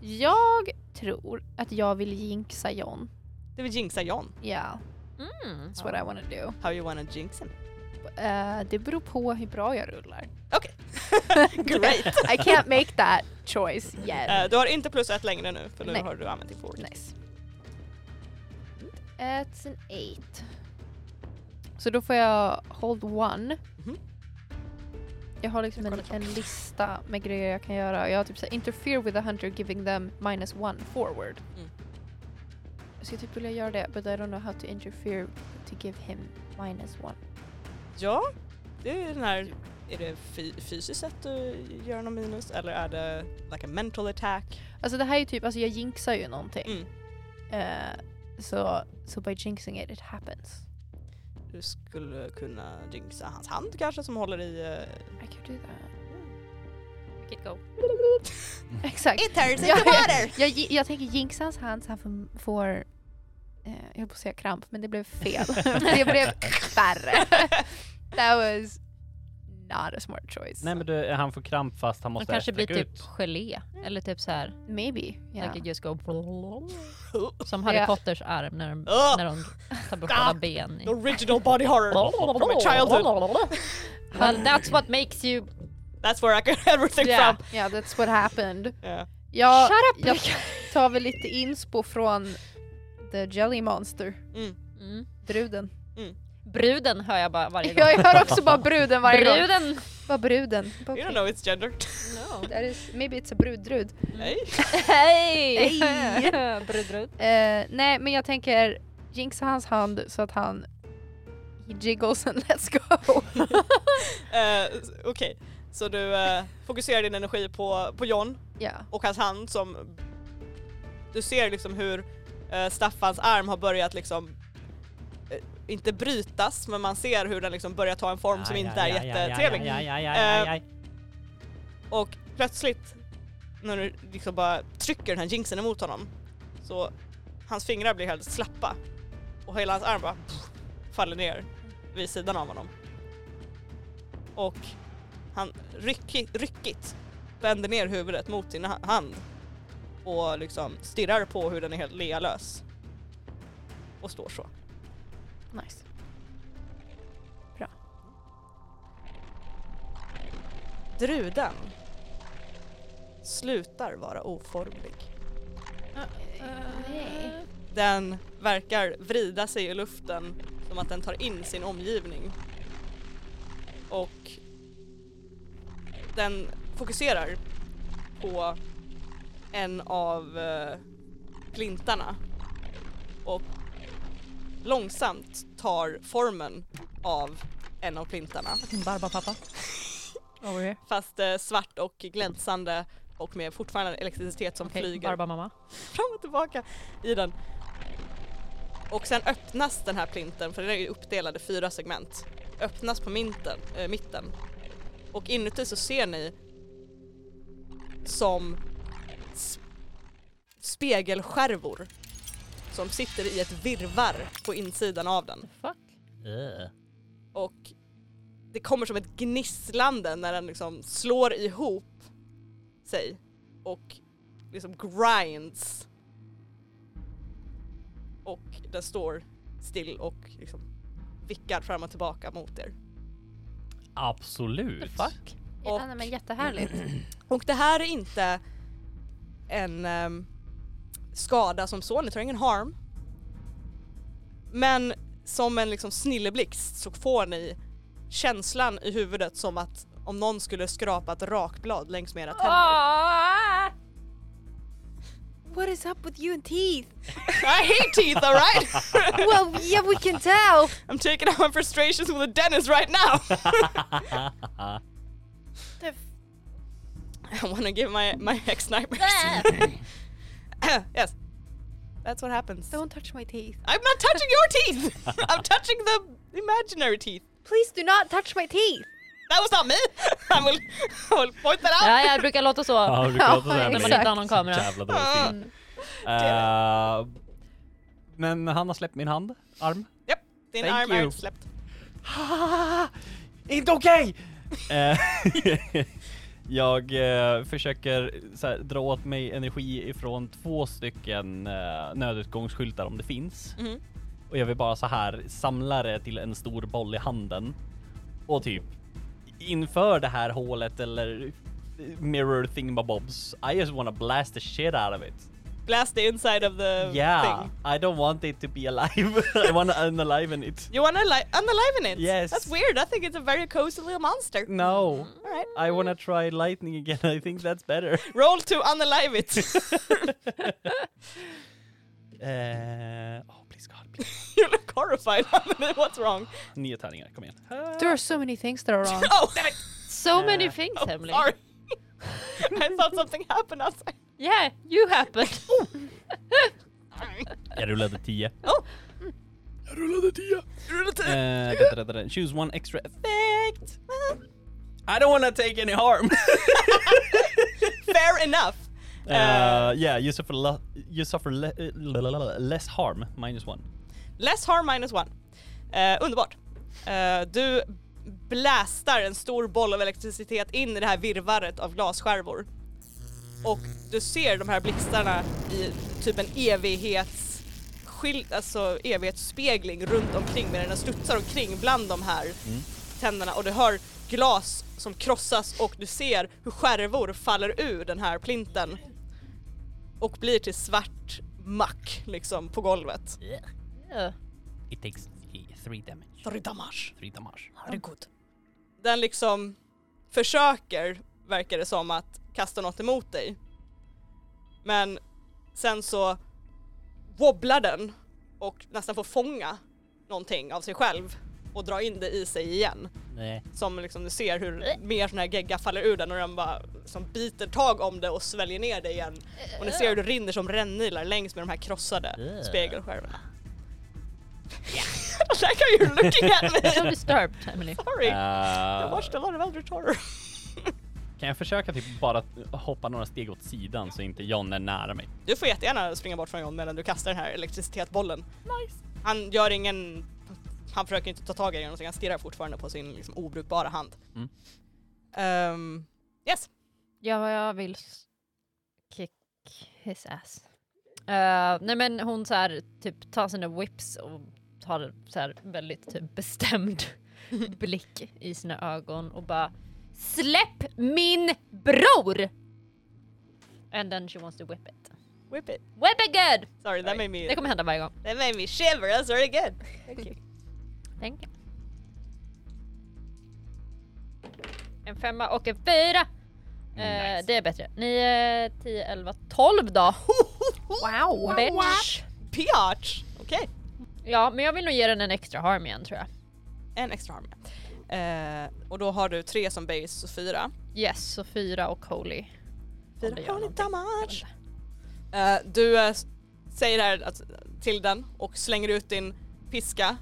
Jag tror att jag vill jinxa John. Du vill jinxa John. Yeah, Mm. that's what I wanna do. How you wanna jinx him? Eh, det beror på hur bra jag rullar. Okej. Great. I can't make that choice yet. Eh, du har inte plus ett längre nu för nu Nej. har du använt din forward. Nice. It's an eight. Så då får jag hold one. Mhm. Jag har liksom en, en lista med grejer jag kan göra. Jag har typ såhär interfere with the hunter giving them minus one forward. Mm. Jag skulle typ vilja göra det but I don't know how to interfere to give him minus one. Ja, det är den här, är det fy- fysiskt sätt att göra någon minus eller är det like a mental attack? Alltså det här är ju typ, alltså jag jinxar ju någonting. Mm. Eh, så så by jinxing it, it happens. Du skulle kunna jinxa hans hand kanske som håller i... eh, I can do that. Make it go. Exakt. It turns into water! Jag, gi- jag tänker jinxa hans hand så han får, får jag höll på att säga kramp men det blev fel. det blev värre. That was not a smart choice. Nej men du, han får kramp fast han måste kanske blir typ ut. gelé. Eller typ så här. Maybe. Yeah. Like it just go Som Harry Ja. Potters arm när de, Ugh. när de tar bort Ah. alla ben. The original body horror from my childhood. Well, that's what makes you... That's where I got everything Yeah, from. yeah, that's what happened. Yeah. Jag, Shut up! jag tar väl lite inspo från The Jelly Monster, Mm. Mm. bruden. Bruden hör jag bara varje gång. Jag hör också bara bruden varje gång. Bruden! Bara bruden. You don't know its gender. No. That is, maybe it's a bruddrud. Nej. Hej! Hej! brud, brud. Eh, nej men jag tänker jinxa hans hand så att han he jiggles and let's go. Eh, Okej, så du eh, fokuserar din energi på, på John Ja. och hans hand som... Du ser liksom hur eh, Staffans arm har börjat liksom eh, inte brytas men man ser hur den liksom börjar ta en form som inte är jättetrevlig. Ja, ja, ja, ja, ja, ja. Och plötsligt när du liksom bara trycker den här jinxen emot honom så hans fingrar blir helt slappa och hela hans arm bara pff, faller ner vid sidan av honom. Och han ryckigt, ryckigt vänder ner huvudet mot sin ha- hand och liksom stirrar på hur den är helt lealös. Och står så. Nice. Druden slutar vara oformlig. Den verkar vrida sig i luften som att den tar in sin omgivning. Och den fokuserar på en av eh, plintarna och långsamt tar formen av en av plintarna. Din barbapappa. Here. Fast eh, svart och glänsande och med fortfarande elektricitet som Okej, flyger barbamamma. fram och tillbaka i den. Och sen öppnas den här plinten, för den är ju uppdelad i fyra segment, öppnas på minten, äh, mitten. Och inuti så ser ni som spegelskärvor som sitter i ett virvar på insidan av den. Fuck. Ugh. Och det kommer som ett gnisslande när den liksom slår ihop sig och liksom grinds. Och den står still och liksom vickar fram och tillbaka mot er. Absolut. The fuck? Och- Ja, nej, men jättehärligt. Och det här är inte en ehm, skada som så, ni tar ingen harm. Men som en liksom snilleblixt så får ni känslan i huvudet som att om någon skulle skrapa ett rakblad längs med era tänder. What is up with you and teeth? I hate teeth alright! well, yeah, we can tell. I'm taking out my frustrations with a dentist right now! The I wanna give my, my ex nightmares. yes. That's what happens. Don't touch my teeth. I'm not touching your teeth! I'm touching the imaginary teeth. Please do not touch my teeth. That was not me! I will, I will point that out. Ja, jag brukar låta så. Ja, du kan låta säga när man inte har någon kamera. Jävla dålig stil. Mm. Eh, men han har släppt min hand, arm. Din Thank arm you. är släppt. Inte okej! Eh, jag eh, försöker så här, dra åt mig energi ifrån två stycken uh, nödutgångsskyltar om det finns. Mhm. Och jag vill bara så här samla det till en stor boll i handen. Och typ inför det här hålet eller mirror thingamabobs. I just wanna blast the shit out of it. Blast the inside of the Yeah, thing. I don't want it to be alive. I want to unaliven it. You wanna li- unaliven it? Yes. That's weird. I think it's a very cozy little monster. No, Alright. I want to try lightning again. I think that's better. Roll to unalive it. Uh, oh, please God. Please. you look horrified. What's wrong? Nio tärningar, kom igen. There are so many things that are wrong. Oh, damn it. So many Uh, things Oh, Emily. sorry. I thought something happened outside. Yeah, you happened. Jag rullade 10. Oh. Jag rullade 10. Uh, da, da, da, da. Choose one extra effect. I don't want to take any harm. Fair enough. Uh, yeah, you suffer, you suffer le- uh, la- less harm, minus one. Less harm minus one. Eh, underbart. Eh, du blästar en stor boll av elektricitet in i det här virvaret av glasskärvor. Och du ser de här blixtarna i typ en evighets alltså evighetsspegling runt omkring medan den studsar omkring bland de här Mm. tänderna och du hör glas som krossas och du ser hur skärvor faller ur den här plinten och blir till svart mack liksom på golvet. Yeah. It takes three damage. Three damage. Three damage. Herregud. Den liksom försöker, verkar det som, att kasta något emot dig. Men sen så wobblar den och nästan får fånga någonting av sig själv och dra in det i sig igen. Nej. Som liksom du ser hur mer sån här gegga faller ur den och den bara som biter tag om det och sväljer ner det igen. Och ni ser hur det rinner som rännilar längs med de här krossade Ugh. spegelskärvorna. like how you're looking at me! So disturbed Emily. Sorry, I Uh, watched a lot of Eldritch Horror. Kan jag försöka typ bara hoppa några steg åt sidan så inte John är nära mig? Du får jättegärna springa bort från John medan du kastar den här elektricitetsbollen. Nice. Han gör ingen... Han försöker inte ta tag i den någonting, han stirrar fortfarande på sin liksom, obrukbara hand. Mm. Ehm, yes. Ja, jag vill kick his ass. Uh, nej men hon så här, typ tar sina whips och har så här väldigt typ bestämd blick i sina ögon och bara Släpp min bror! And then she wants to whip it. Whip it. Whip it good! Sorry, that made Det me... kommer hända varje gång. That made me shiver, that's really good. Thank you. Thank you. En femma och en fyra! Eh, Nice. det är bättre. 9, 10, 11, 12 då! Wow! Bitch! Piatch! Okej. Ja, men jag vill nog ge den en extra harm igen tror jag. En extra arm. Eh, och då har du tre som base och fyra. Yes, så fyra och holy. Fyra holy damage. Eh, du eh, säger det här att, till den och slänger ut din piska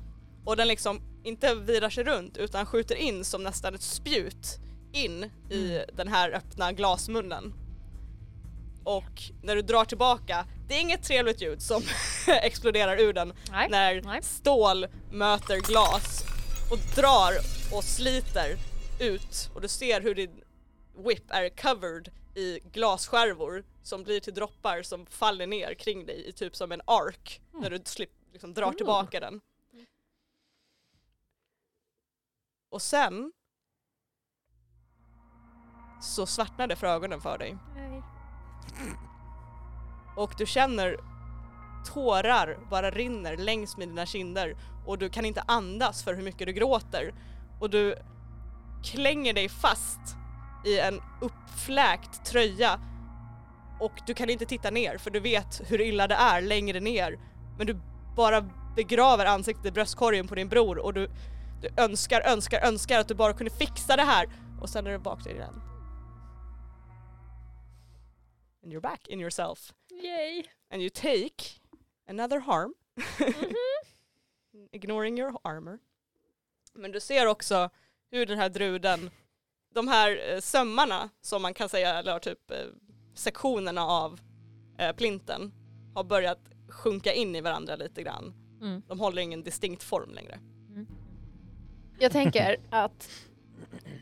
och den liksom inte virar sig runt utan skjuter in som nästan ett spjut in i den här öppna glasmunnen. Och när du drar tillbaka, det är inget trevligt ljud som exploderar ur den Nej. när nej. stål möter glas och drar och sliter ut och du ser hur din whip är covered i glasskärvor som blir till droppar som faller ner kring dig i typ som en ark när du slip, liksom drar Mm. tillbaka den. Och sen så svartnar det för ögonen för dig och du känner tårar bara rinner längs med dina kinder och du kan inte andas för hur mycket du gråter och du klänger dig fast i en uppfläkt tröja och du kan inte titta ner för du vet hur illa det är längre ner men du bara begraver ansiktet i bröstkorgen på din bror och du, du önskar, önskar, önskar att du bara kunde fixa det här och sen är du bak dig igen. And you're back in yourself. Yay! and you take another harm. Ignoring your armor. Men du ser också hur den här druden, de här eh, sömmarna som man kan säga, eller typ eh, sektionerna av eh, plinten har börjat sjunka in i varandra lite grann. Mm. De håller ingen distinkt form längre. Jag tänker att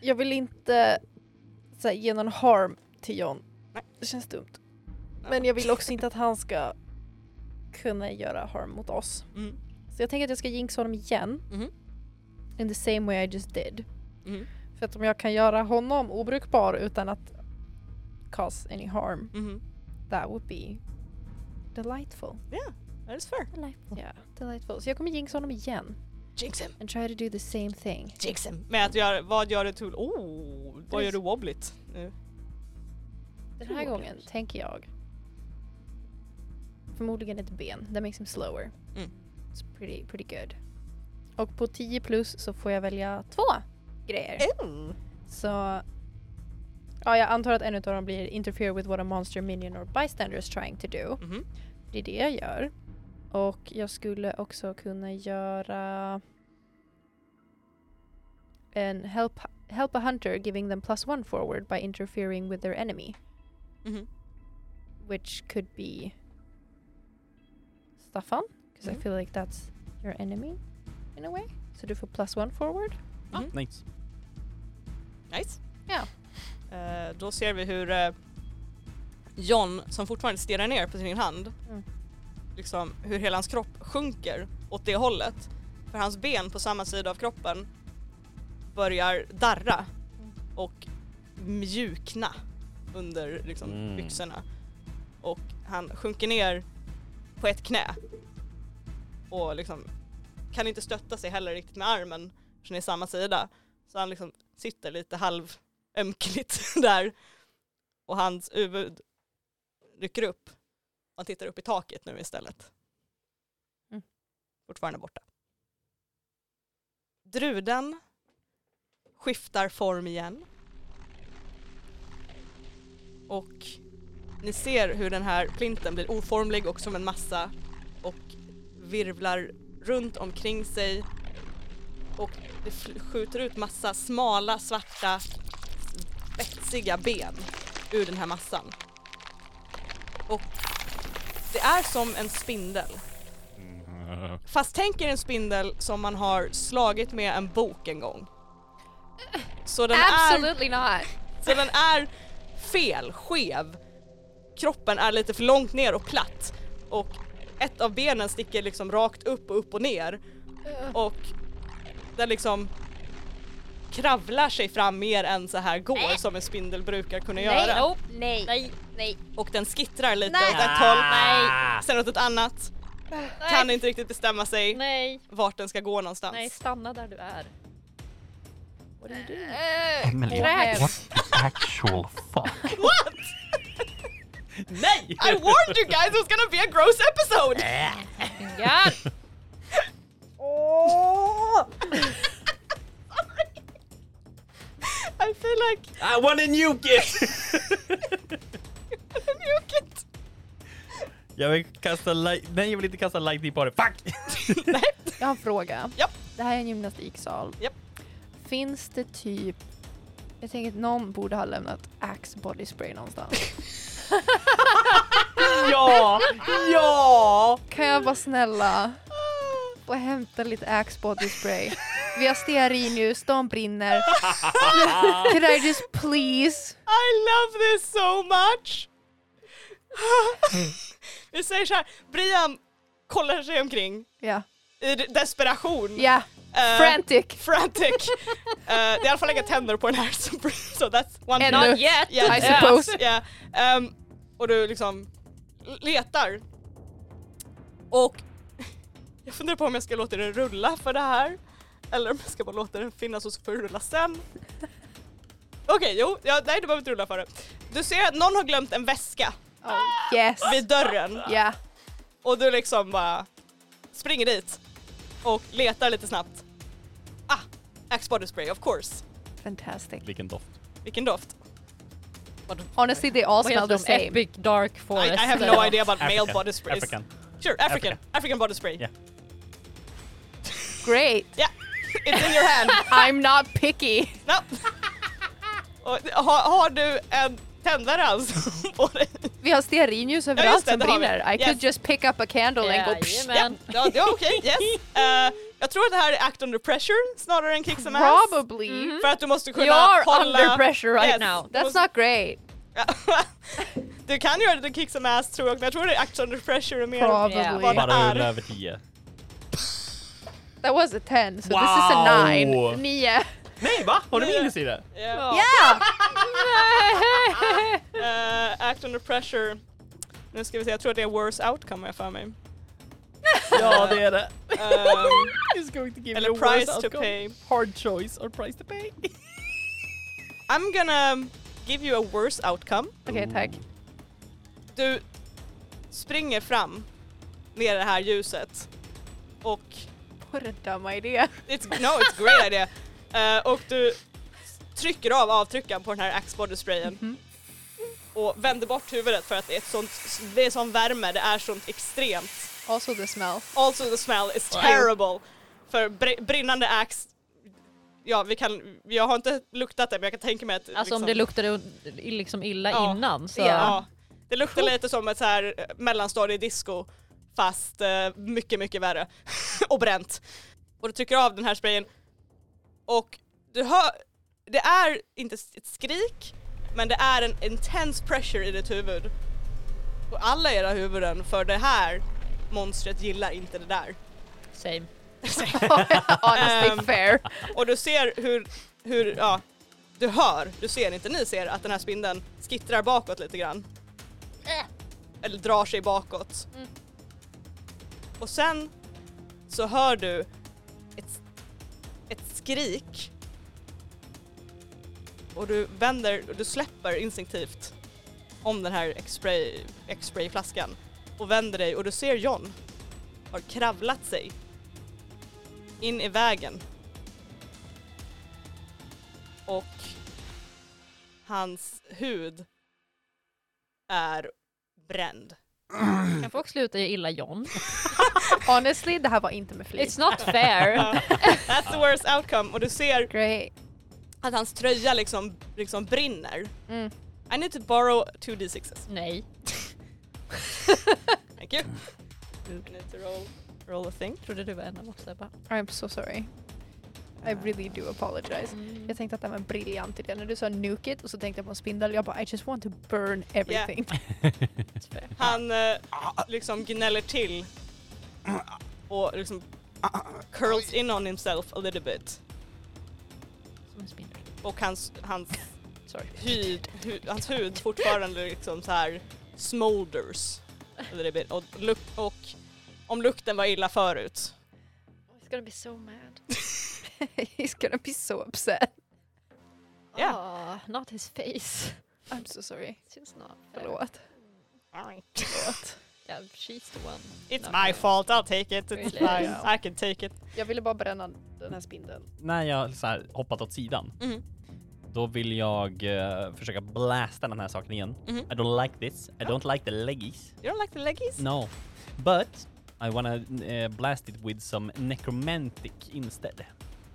jag vill inte så här, ge någon harm till John. Nej. Det känns dumt. Men jag vill också inte att han ska kunna göra harm mot oss. Mm. Så jag tänker att jag ska jinxa honom igen. Mhm. In the same way I just did. Mhm. För att om jag kan göra honom obrukbar utan att cause any harm, Mhm. that would be delightful. That is fair. Yeah, delightful. Så jag kommer jinxa honom igen. Jinx him. And try to do the same thing. Jinx him. Med att göra, vad gör du till, oh, vad gör du wobbligt nu? Den här gången tänker jag förmodligen ett ben. That makes him slower. Mm. It's pretty, pretty good. Och på 10 plus så får jag välja två grejer. Mm. Så ja, jag antar att en av dem blir interfere with what a monster minion or bystander is trying to do. Mhm. Det är det jag gör. Och jag skulle också kunna göra en help, help a hunter giving them plus one forward by interfering with their enemy. Mhm. Which could be Staffan, because I Mhm. feel like that's your enemy in a way. Så du får plus one forward. Mhm. Nice. Nice. Ja. Eh, då ser vi hur eh, John, som fortfarande stirrar ner på sin hand, Mm. liksom hur hela hans kropp sjunker åt det hållet. För hans ben på samma sida av kroppen börjar darra och mjukna under liksom, Mm. byxorna. Och han sjunker ner på ett knä och liksom kan inte stötta sig heller riktigt med armen för den är samma sida. Så han liksom sitter lite halv ömkligt där och hans huvud rycker upp. Han tittar upp i taket nu istället. Mm. Fortfarande borta. Druden skiftar form igen. Och ni ser hur den här plinten blir oformlig och som en massa och virvlar runt omkring sig och det skjuter ut massa smala svarta spetsiga ben ur den här massan. Och det är som en spindel. Fast tänk er en spindel som man har slagit med en bok en gång. Så den, är, Absolutely not! så den är fel, skev. Kroppen är lite för långt ner och platt. Och ett av benen sticker liksom rakt upp och upp och ner. Och den liksom kravlar sig fram mer än så här går Nej. som en spindel brukar kunna Nej, göra. nope, nej, Nej. nej. Och den skittrar lite Nej. åt ett håll, Nej. sen åt ett annat. Kan inte riktigt bestämma sig Nej. vart den ska gå någonstans. Nej, stanna där du är. What are you doing? Emily, what the actual fuck? What? Nej! I warned you guys it was gonna be a gross episode! God. I feel like I wanna nuke it! nuke it! jag vill kasta light... Nej, jag vill inte kasta lightning på det. Fuck! Nej. Jag har en fråga. Japp. Det här är en gymnastiksal. Japp. Finns det typ... Jag tänker att någon borde ha lämnat Axe body spray någonstans. ja! Ja! kan jag vara snälla få hämta lite Axe body spray? Vi har stearinljus, de brinner. Could I just please? I love this so much! Vi säger så här, Brian kollar sig omkring Ja. i de- desperation. Ja. Eh, Frantic. frantic. Eh, det är i alla fall inga tänder på den här så, so that's one thing. Not yet. Yeah, I suppose. Yeah. Ehm, och du liksom letar. Och jag funderar på om jag ska låta den rulla för det här. Eller om jag ska bara låta den finnas och så får du rulla sen. Okej, jo, ja, nej du behöver inte rulla för det. Du ser att någon har glömt en väska Oh, yes. vid dörren Ja. och du liksom bara springer dit och letar lite snabbt. Ah, Axe body spray of course. Fantastic. Vilken doft. Vilken doft. Honestly they all Vad smell heter the de? same. Epic Dark I, Forest. I have no idea about male African. body sprays. African. Sure, African. African. African, body spray. Yeah. Great. Yeah, it's in your hand. I'm not picky. No. Och, har, har du en tändare alltså på dig? Vi har stearinljus överallt det, som det vi. brinner. I Yes. could just pick up a candle and go psh. Jajamän. Ja, ja okej, yes. Eh, jag tror att det här är act under pressure snarare än kick some ass. Probably. Mhm. För att du måste kunna You're hålla... under pressure right Yes. now. That's måste- not great. du kan göra det kick some ass tror jag, men jag tror det är act under pressure är mer... Probably. Yeah. Vad det Bara är. rulla över 10. That was a 10, so this is a 9. Wow. 9. Nej va? Har du minus i det? Yeah! Eh, act under pressure Nu ska vi se, jag tror det är worse outcome jag för mig. ja, det är det. Ehm, He's going to give eller you a worse price to outcome. pay. Hard choice or price to pay. I'm gonna give you a worse outcome. Okej, tack. Du springer fram med det här ljuset och What a dumb idea. It's, no, it's a great idea. Eh, och du trycker av avtryckaren på den här Axe body sprayen Mhm. och vänder bort huvudet för att det är, ett sånt, det är sån värme, det är sånt extremt. Also the smell. Also the smell is terrible. För br- brinnande Axe, ja vi kan, jag har inte luktat det men jag kan tänka mig att Alltså om liksom- det luktade liksom illa Ja. innan så... Ja, det luktar lite som ett så här eh, mellanstadiedisco fast eh, mycket, mycket värre. och bränt. Och du trycker av den här sprayen och du hör, det är inte ett skrik men det är en intense pressure i ditt huvud. Och alla era huvuden för det här monstret gillar inte det där. Same. Honestly Ehm, fair. Och du ser hur, hur, ja, du hör, du ser inte, ni ser att den här spindeln skittrar bakåt lite grann. Eller drar sig bakåt. Mm. Och sen så hör du skrik. Och du vänder, du släpper instinktivt om den här X-spray-flaskan och vänder dig och du ser John har kravlat sig in i vägen och hans hud är bränd. Kan folk sluta ge illa John? Honestly, det här var inte med flit. It's not fair. That's the worst outcome och du ser Great. att hans tröja liksom, liksom brinner. Mm. I need to borrow two d6s. Nej. Thank you. You need to roll, roll a thing. Trodde du var en av oss bara. I'm so sorry. I really do apologize. Mm. Jag tänkte att det var briljant idé. När du sa nuke it och så tänkte jag på en spindel. Jag bara I just want to burn everything. It's fair. Han eh, liksom gnäller till och liksom curls in on himself a little bit. Som en spindel. Och hans, hans hud, hu, hans hud fortfarande liksom så här smolders a little bit. Och, luk, och om lukten var illa förut. He's gonna be so mad. He's gonna be so upset. Yeah. Ah, not his face. I'm so sorry. It's just not fair. Förlåt. Förlåt. Yeah, she's the one. It's not my you. fault, I'll take it. It's Really? I can take it. Jag ville bara bränna den här spindeln. När jag så här hoppat åt sidan, Mhm. då vill jag eh, försöka blasta den här saken igen. Mhm. I don't like this. I don't like the leggies. You don't like the leggies? No. But I wanna uh, blast it with some necromantic instead.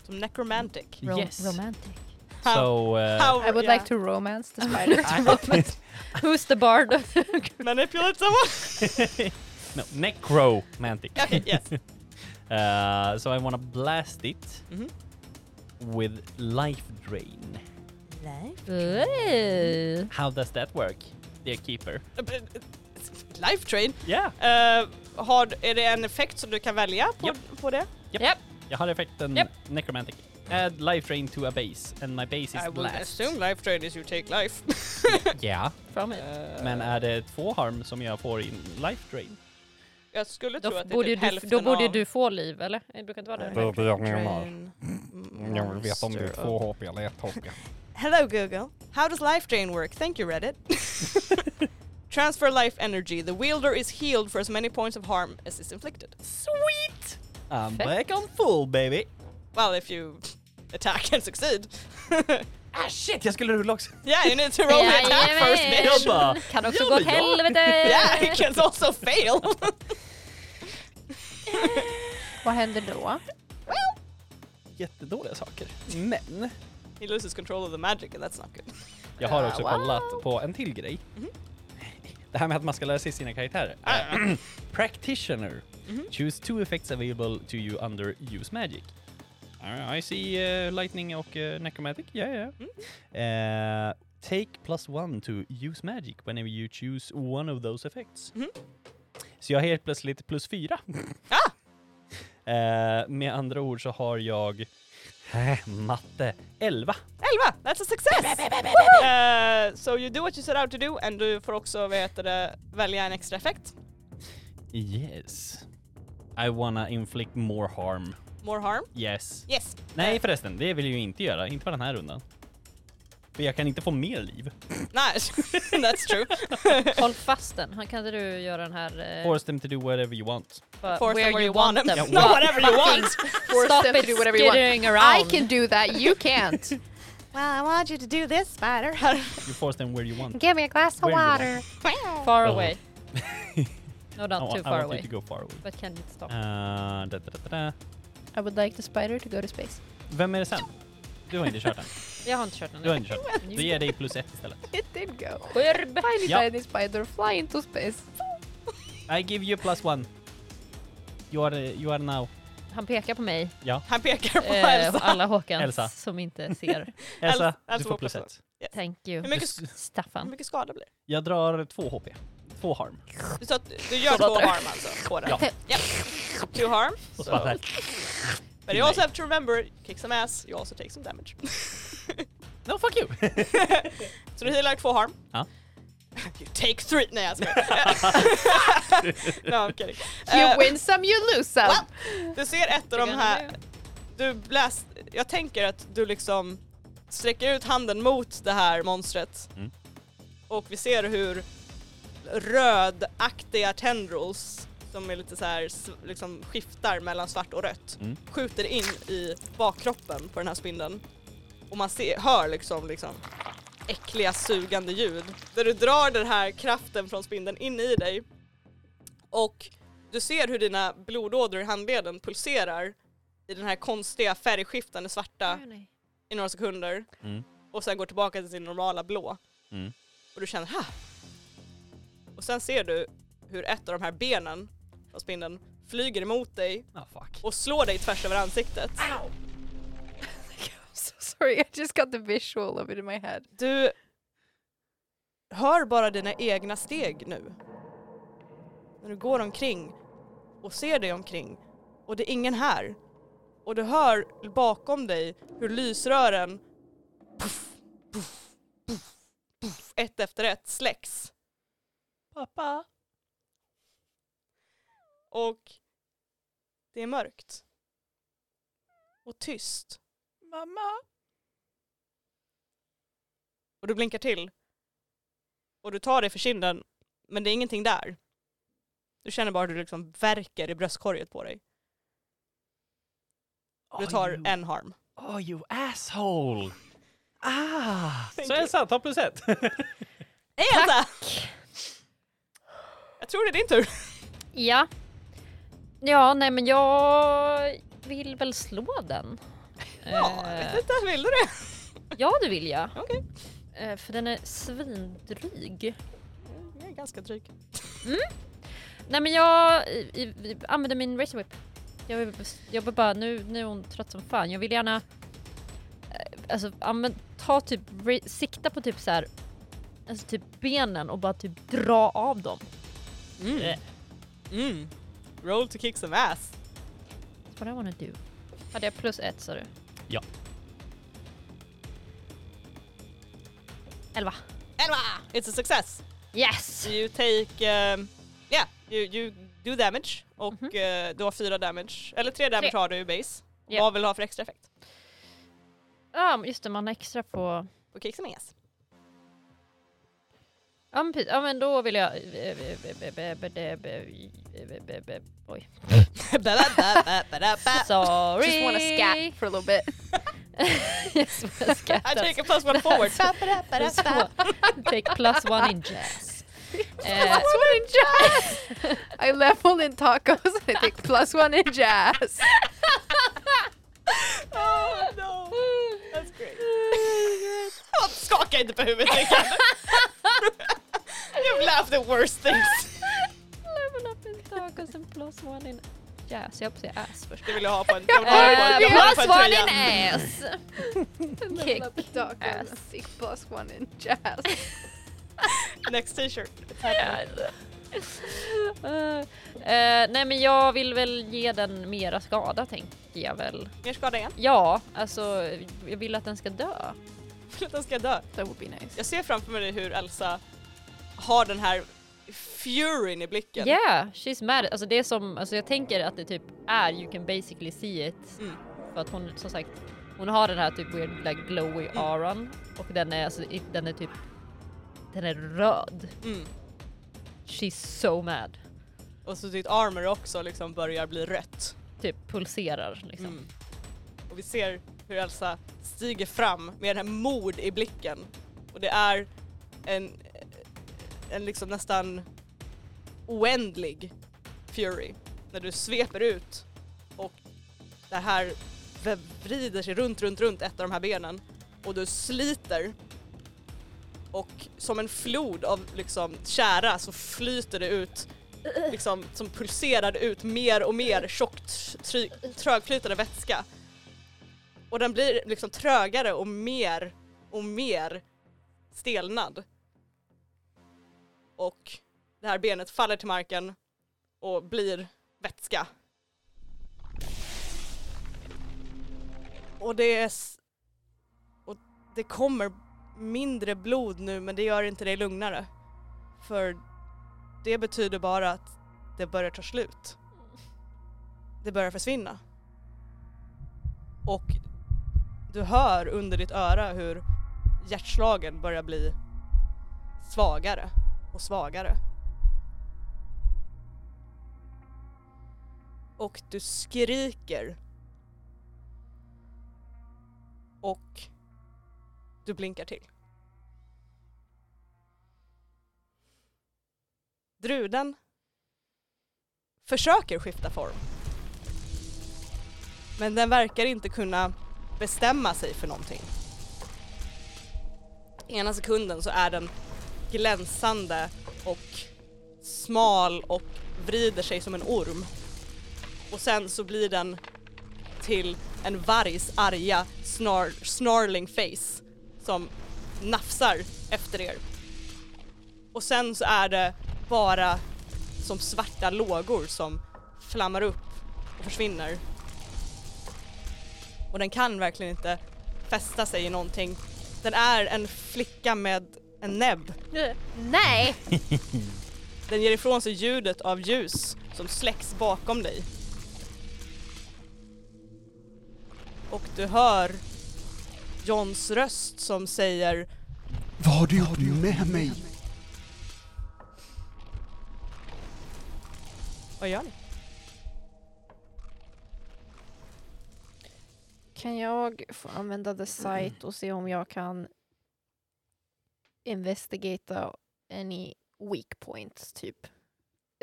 Som necromantic. Ro- yes. Romantic. How- so uh, How, I would yeah. like to romance the spider. Who's the bard? Manipulate someone? no, necromantic. okay, yes. Uh, so I wanna blast it Mhm. with life drain. Ooh. How does that work, dear keeper? Life train. Yeah. Uh, har, är det en effekt som du kan välja på, Japp. på det? Yep. Jag har effekten Yep. necromantic. Add life drain to a base and my base is I would blast. assume life train is you take life. Ja, From it. Uh, men är det två harm som jag får in life drain? jag skulle Då, tro att det är borde, typ du, hälften då borde av du få liv, eller? Det brukar inte vara det. Det är jag menar. Train Jag vill veta om det är två HP eller ett HP. Hello Google. How does life drain work? Thank you Reddit. Transfer life energy. The wielder is healed for as many points of harm as is inflicted. Sweet! I'm Fett. back on full baby! Well, if you attack and succeed. Ah shit, jag skulle rulla också! yeah, you need to roll the attack first Jajamän. bitch. Jag bara, Kan också ja, gå åt ja. helvete! Yeah, it can also fail. Vad händer då? Jättedåliga saker. Men, he loses control of the magic and that's not good. jag har också wow. kollat på en till grej. Mhm. Det här med att man ska lära sig sina karaktärer. Ah. Practitioner. Mhm. Choose two effects available to you under use magic. Uh, I see uh, lightning och uh, necromantic. Yeah, yeah. Mm. Uh, take plus one to use magic whenever you choose one of those effects. Mhm. Så jag har helt plötsligt plus fyra. Ah! Eh, med andra ord så har jag äh, matte 11. 11! That's a success! Eh, so you do what you set out to do and du får också vad heter det, välja en extra effekt. Yes. I wanna inflict more harm. More harm. Yes. Yes. Nej förresten, det vill jag ju inte göra. Inte på den här rundan. För jag kan inte få mer liv. Nice. That's true. Håll fast den. Han kan inte du göra den här... eh, Force them to do whatever you want. Force them where you want them. Yeah, Not whatever you want. Force Stop them to it do whatever you want. skittering I around. can do that, you can't. Well, I want you to do this, spider. You force them where you want. Give me a glass Where do you want? Far Oh. away. No, not I, too I far want away. you to go far away. But can you stop? Uh, da, da, da, da. I would like the spider to go to space. Vem är det sen? Du har inte kört den. Jag har inte kört den. Du har inte kört den. Då ger dig plus ett istället. It did go. Skärb! Tiny Ja. tiny spider fly into space. I give you plus one. You are, you are now. Han pekar på mig. Ja. Han pekar på Eh, Elsa. alla Håkans Elsa. som inte ser. Elsa, Elsa du får får plus plus ett. Thank you. Hur mycket, Du- hur Staffan. mycket skada blir det? Jag drar två HP. Två harm. Du, sa att du gör Så två harm alltså på den? Ja. Yep. Two harm. Och så So. But you also have to remember, kick some ass, you also take some damage. No, fuck you! Så du healar två harm. Ja. You take three! Nej jag skojar. no I'm kidding. You Eh, win some, you lose some. well, Du ser ett av de här, du bläst, jag tänker att du liksom sträcker ut handen mot det här monstret Mm. och vi ser hur rödaktiga tendrils som är lite så här liksom skiftar mellan svart och rött Mm. skjuter in i bakkroppen på den här spindeln och man ser, hör liksom, liksom äckliga sugande ljud där du drar den här kraften från spindeln in i dig och du ser hur dina blodådror i handleden pulserar i den här konstiga färgskiftande svarta i några sekunder Mm. och sen går tillbaka till sin normala blå. Mm. Och du känner ha. Och sen ser du hur ett av de här benen av spindeln flyger emot dig fuck. och slår dig tvärs över ansiktet. I'm so sorry, I just got the visual of it in my head. Du hör bara dina egna steg nu. När du går omkring och ser dig omkring och det är ingen här. Och du hör bakom dig hur lysrören puff, puff, puff, puff, ett efter ett släcks. Pappa. Och det är mörkt. Och tyst. Mamma. Och du blinkar till. Och du tar dig för kinden, men det är ingenting där. Du känner bara hur det liksom värker i bröstkorget på dig. Du Oh, tar you, en harm. Oh you asshole! Ah! Så. Elsa, ta plus ett. Hej Elsa! Jag tror det är din tur. Ja. Ja, nej men jag vill väl slå den. Ja, jag Eh, vet inte, vill du det? ja det vill jag. Okej. Eh, för den är svindryg. Jag är ganska dryg. Nej men jag i, i, använder min razor whip. Jag, vill- jag vill bara, nu, nu är hon trött som fan. Jag vill gärna eh, alltså använd, ta typ, ra- sikta på typ så här, alltså typ benen och bara typ dra av dem. Mm. Mm. Roll to kick some ass. That's what I wanna do. Hade jag plus ett sa du? Ja. Elva. Elva! It's a success. Yes! You take, um, yeah, you, you do damage och Mhm. eh, du har fyra damage, eller tre damage Tre. har du i base. Ja. Vad vill du ha för extra effekt? Ja just det, man har extra på... På kick some ass. Ja men, ja, men då vill jag... Oj. Sorry! Just wanna scat for a little bit. Scat. I take a plus one forward. Take plus one in jazz. Eh, Plus one in jazz! I level in tacos and I take plus one in jazz. oh no, that's great. Oh, skaka inte på huvudet Rickard. You've laughed at worse things. Level up in tacos and plus one in jazz. Jag får säga ass först. Det vill jag ha på en, jag vill ha på en, jag vill ha det på plus one tröja. in ass! Kick up in tacos and ass. plus one in jazz. Next t-shirt. Eh, nej men jag vill väl ge den mera skada tänker jag väl. Mer skada igen. Ja, alltså jag vill att den ska dö. För att den ska dö. That would be nice. Jag ser framför mig hur Elsa har den här furyn i blicken. Yeah, she's mad. Alltså det är som, alltså jag tänker att det typ är you can basically see it. Mm. För att hon som sagt, hon har den här typ weird like glowy Mm. auran och den är alltså, den är typ, den är röd. Mm. She's so mad. Och så ditt armor också liksom börjar bli rött. Typ pulserar liksom. Mm. Och vi ser hur Elsa stiger fram med den här mod i blicken. Och det är en, en liksom nästan oändlig fury. När du sveper ut och det här vrider sig runt, runt, runt ett av de här benen. Och du sliter och som en flod av liksom kära så flyter det ut liksom som pulserar ut mer och mer tjockt try- trögflytande vätska. Och den blir liksom trögare och mer och mer stelnad. Och det här benet faller till marken och blir vätska. Och det är... Och det kommer mindre blod nu men det gör inte dig lugnare. För det betyder bara att det börjar ta slut. Det börjar försvinna. Och du hör under ditt öra hur hjärtslagen börjar bli svagare och svagare. Och du skriker. Och du blinkar till. Druden försöker skifta form. Men den verkar inte kunna bestämma sig för någonting. Ena sekunden så är den glänsande och smal och vrider sig som en orm. Och sen så blir den till en vargs arga snar snarling face som nafsar efter er. Och sen så är det bara som svarta lågor som flammar upp och försvinner. Och den kan verkligen inte fästa sig i någonting. Den är en flicka med en näbb. Nej! Den ger ifrån sig ljudet av ljus som släcks bakom dig. Och du hör Johns röst som säger Vad har du gjort med mig? Vad gör ni? Kan jag få använda the site och se om jag kan investigata any weak points typ?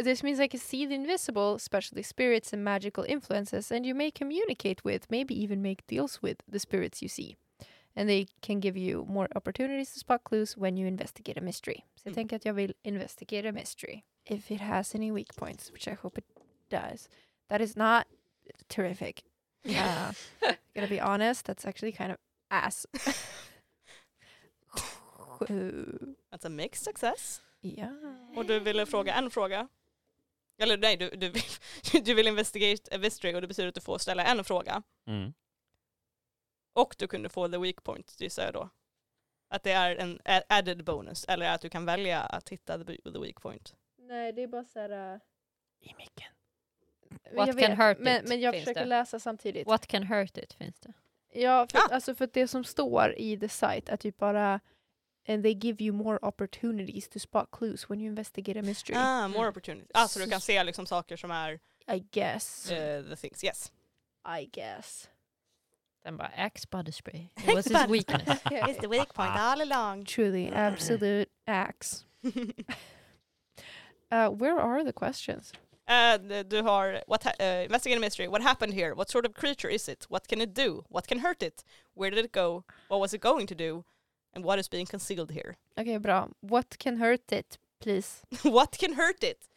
This means I can see the invisible, especially spirits and magical influences, and you may communicate with, maybe even make deals with the spirits you see. And they can give you more opportunities to spot clues when you investigate a mystery. Så jag Mm. tänker att jag vill investigate a mystery. If it has any weak points, which I hope it does. That is not terrific. Uh, Gonna be honest, that's actually kind of ass. That's a mixed success. Yeah. Och du ville fråga en fråga. Eller nej, du, du, vill, du vill investigate a mystery och det betyder att du får ställa en fråga. Mm. Och du kunde få the weak point, gissar jag då. Att det är en added bonus, eller att du kan välja att hitta the, weak point. Nej, det är bara så här... I micken. What jag can vet, hurt men, it, men jag finns försöker det. läsa samtidigt. What can hurt it finns det. Ja, för, Ah! alltså för att det som står i the site är typ bara And they give you more opportunities to spot clues when you investigate a mystery. Ah, more Mm. opportunities. Ah, så du kan se liksom saker som är I guess. eh, the things, yes. I guess. Den bara Axe body spray. It was his weakness. It's the weak point all along. Truly, absolute axe. Uh, where are the questions? Uh, du har what uh, investigate a mystery. What happened here? What sort of creature is it? What can it do? What can hurt it? Where did it go? What was it going to do? And what is being concealed here? Okej, bra. What can hurt it, please, what can hurt it?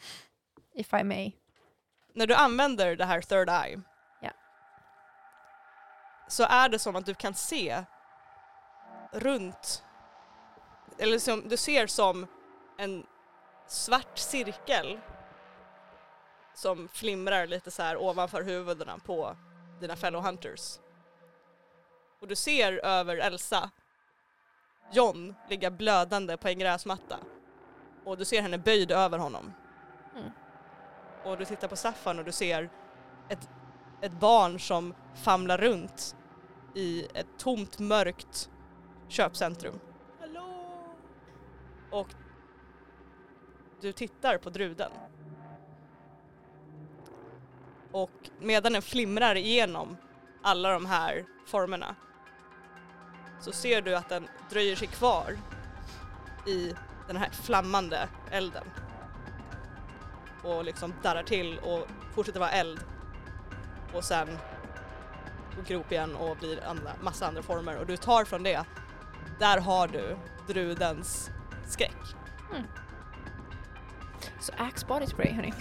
if I may? När du använder det här third eye Ja. Så är det som att du kan se runt, eller som, du ser som en svart cirkel som flimrar lite så här ovanför huvudena på dina fellow hunters. Och du ser över Elsa John ligga blödande på en gräsmatta. Och du ser henne böjd över honom. Mm. Och du tittar på Staffan och du ser ett, ett barn som famlar runt i ett tomt mörkt köpcentrum. Hallå! Och du tittar på druden. Och medan den flimrar igenom alla de här formerna så ser du att den dröjer sig kvar i den här flammande elden. Och liksom darrar till och fortsätter vara eld. Och sen går upp igen och blir andra, massa andra former och du tar från det, där har du drudens skräck. Så Axe body spray hörni.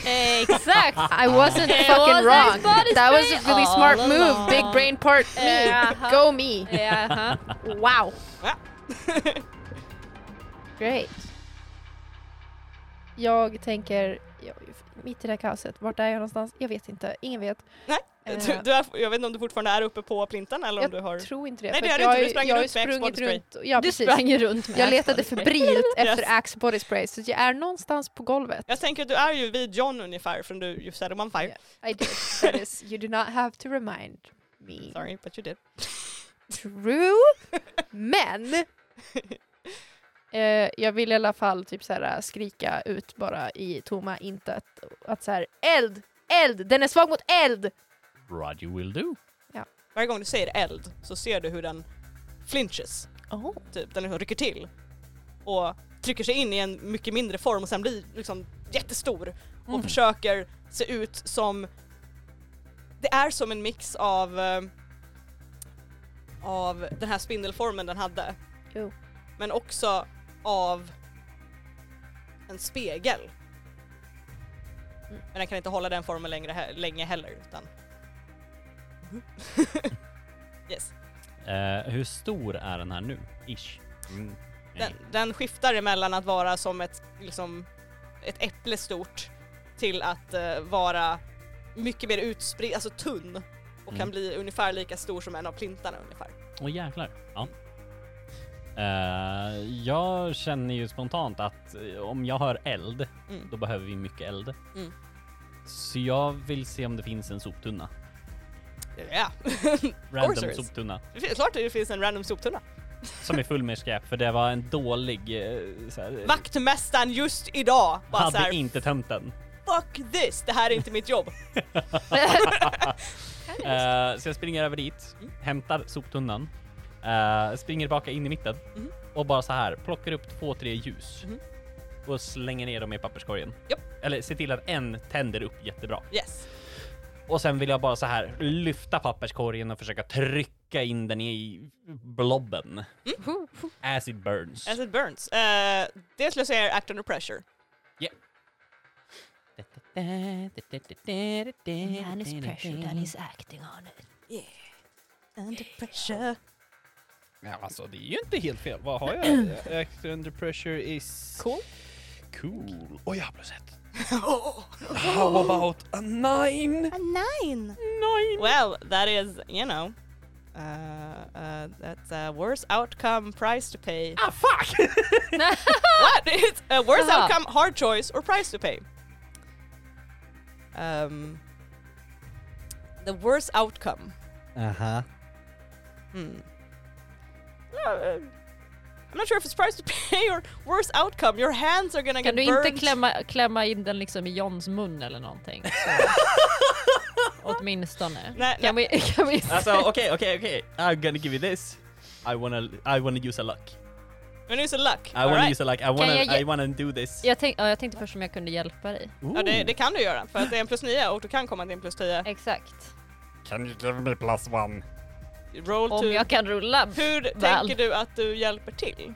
Exakt! I wasn't It fucking was wrong. That was a really all smart move. along. Big brain part me. Uh-huh. Go me. Jaha. Wow. Ja. Great. Jag tänker, jag, mitt i det här kaoset, vart är jag någonstans? Jag vet inte, ingen vet. Nej. Du, du är, jag vet inte om du fortfarande är uppe på plinten eller om Jag du har... tror inte det. Nej, det är du jag, inte, du sprang jag runt med sprungit runt. Ja, Du sprang runt med Jag letade febrilt Yes. efter Axe body spray så jag är någonstans på golvet. Jag tänker att du är ju vid John ungefär från du you set him on fire. Yeah. I did. That is, you do not have to remind me. Sorry but you did. True, men eh, jag vill i alla fall typ så här, skrika ut bara i tomma intet att så här eld, eld, den är svag mot eld! Roger will do. Varje gång du säger eld så ser du hur den flinches, Oh. typ. Den liksom rycker till och trycker sig in i en mycket mindre form och sen blir liksom jättestor och Mm. försöker se ut som... Det är som en mix av eh, av den här spindelformen den hade. Jo. Men också av en spegel. Mm. Men den kan inte hålla den formen längre, länge heller utan... yes. Eh, hur stor är den här nu? Ish. Mm. Den, den skiftar emellan att vara som ett, liksom, ett äpple stort till att eh, vara mycket mer utspridd, alltså tunn och kan Mm. bli ungefär lika stor som en av plintarna ungefär. Åh jäklar. Ja. Eh, jag känner ju spontant att eh, om jag hör eld, Mm. då behöver vi mycket eld. Mm. Så jag vill se om det finns en soptunna. Ja, Random soptunna. det finns- klart det finns en random soptunna. Som är full med skräp, för det var en dålig... Eh, så här, Vaktmästaren just idag bara hade såhär inte tömt den. Fuck this, det här är inte mitt jobb. Eh, så jag springer över dit, Mm. hämtar soptunnan, eh, springer tillbaka in i mitten Mhm. och bara så här plockar upp två, tre ljus Mhm. och slänger ner dem i papperskorgen. Japp. Eller se till att en tänder upp jättebra. Yes. Och sen vill jag bara så här lyfta papperskorgen och försöka trycka in den i blobben. Mm. As it burns. As it burns. Uh, det skulle jag säga är act under pressure. Man is pressured and he's acting on it. Under pressure. Ja, alltså det är ju inte helt fel. Vad har jag? Act under pressure is... Cool. Cool. Oj, jag har plus ett. How about a nine? A nine. Nine. Well, that is, you know, uh, uh, that's a worse outcome price to pay. Ah fuck! what? It's a worse Aha. outcome, hard choice, or price to pay. Um, the worst outcome. Uh huh. Hmm. No, I'm not sure if it's price to pay or worst outcome. Your hands are gonna Kan get du burned. inte klämma, klämma in den liksom i Johns mun eller någonting? Åtminstone. Nej, kan, vi, kan vi alltså okej, okej, okej. I'm gonna give you this. I wanna, I wanna use a luck. Men use a luck. I All wanna right. use a luck. I wanna, jag I wanna do this. jag, tänk, ja, jag tänkte först om jag kunde hjälpa dig. Ja, det, det kan du göra för att det är en plus 9 och du kan komma till en plus 10. Exakt. Can you give me plus one? Roll Om to... jag kan rulla. Hur väl. tänker du att du hjälper till?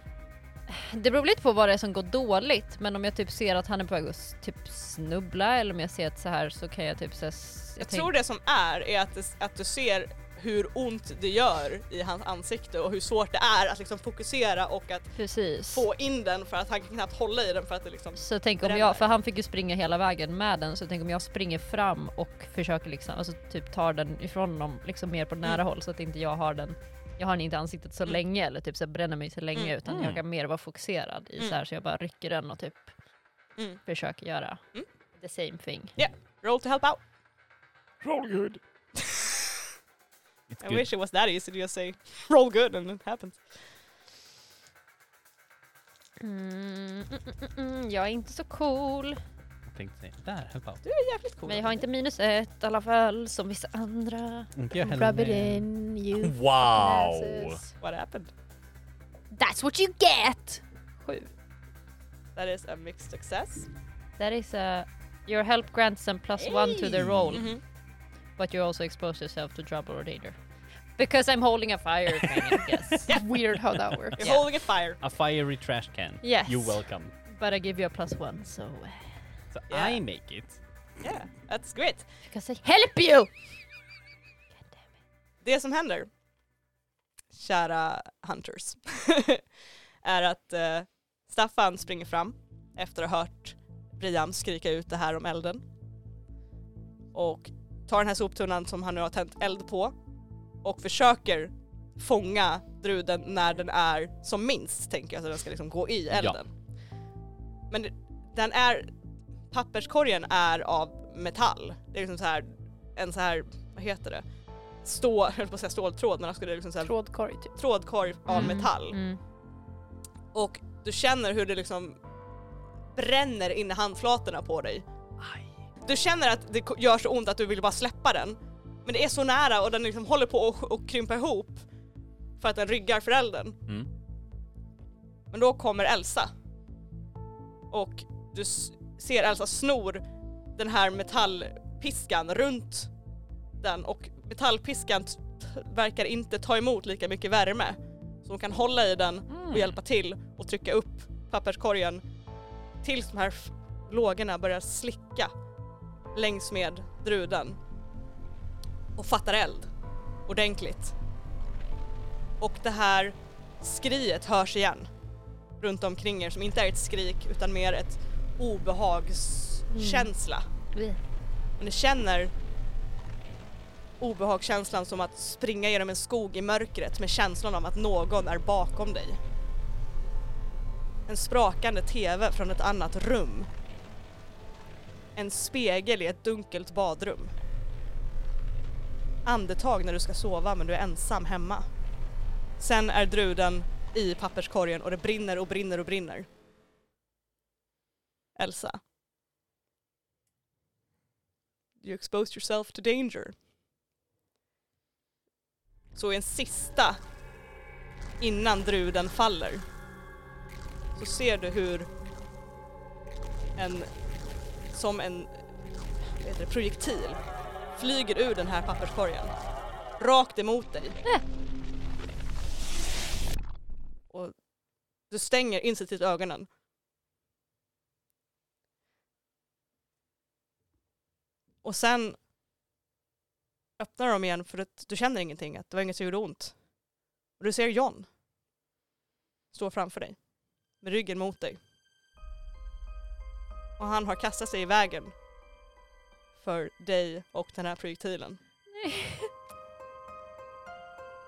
Det beror lite på vad det är som går dåligt men om jag typ ser att han är på väg att typ snubbla eller om jag ser att så här så kan jag typ så här, s- Jag tänk- tror det som är, är att, det, att du ser hur ont det gör i hans ansikte och hur svårt det är att liksom fokusera och att Precis. få in den för att han kan knappt hålla i den för att det liksom Så tänk om jag, för han fick ju springa hela vägen med den, så tänk om jag springer fram och försöker liksom, alltså typ tar den ifrån honom liksom mer på nära Mm. håll så att inte jag har den jag har den inte i ansiktet så Mm. länge eller typ så bränner mig så länge Mm. utan Mm. jag kan mer vara fokuserad i så Mm. här så jag bara rycker den och typ Mm. försöker göra Mm. the same thing. roll to help out. Roll good. It's I good. wish it was that easy to just say roll good and it happens. Mm, mm, mm, mm, jag är inte så cool. Jag tänkte säga, där, help out. Du är jävligt cool. Men jag har inte minus ett i alla fall som vissa andra. Inte jag Rub it heller. in you Wow! asses. What happened? That's what you get! Sju. That is a mixed success. That is a your help grants them plus one to the roll. Mhm. But you also expose yourself to trouble or danger. Because I'm holding a fire thing, I guess. Weird how that works. You're Yeah. holding a fire. A fiery trash can. Yes. You're welcome. But I give you a plus one, so... uh, So Yeah. I make it. Yeah, that's great. Because I help you! Det som händer, kära hunters, är att eh, Staffan springer fram efter att ha hört Brian skrika ut det här om elden. Och tar den här soptunnan som han nu har tänt eld på och försöker fånga druden när den är som minst, tänker jag, så den ska liksom gå i elden. Men det- den är, papperskorgen är av metall. Det är liksom så här, en så här, vad heter det? Stål, jag höll på att säga ståltråd men jag skulle liksom så här, Trådkorg typ. trådkorg av Mm, metall. Mm. Och du känner hur det liksom bränner in i handflatorna på dig. Du känner att det gör så ont att du vill bara släppa den. Men det är så nära och den liksom håller på att krympa ihop för att den ryggar för elden. Mm. Men då kommer Elsa. Och du ser Elsa snor den här metallpiskan runt den och metallpiskan verkar inte ta emot lika mycket värme. Så hon kan hålla i den och hjälpa till och trycka upp papperskorgen tills de här lågorna börjar slicka längs med druden och fattar eld ordentligt. Och det här skriet hörs igen runt omkring er som inte är ett skrik utan mer ett obehagskänsla. Mm. Ni känner obehagskänslan som att springa genom en skog i mörkret med känslan av att någon är bakom dig. En sprakande TV från ett annat rum. En spegel i ett dunkelt badrum. Andetag när du ska sova men du är ensam hemma. Sen är druden i papperskorgen och det brinner och brinner och brinner. Elsa. You exposed yourself to danger. Så i en sista innan druden faller så ser du hur en som en vad heter det, projektil flyger ur den här papperskorgen rakt emot dig. Och du stänger instinktivt ögonen. Och sen öppnar de igen för att du känner ingenting, att det var inget som gjorde ont. Och du ser John stå framför dig med ryggen mot dig. Och han har kastat sig i vägen för dig och den här projektilen.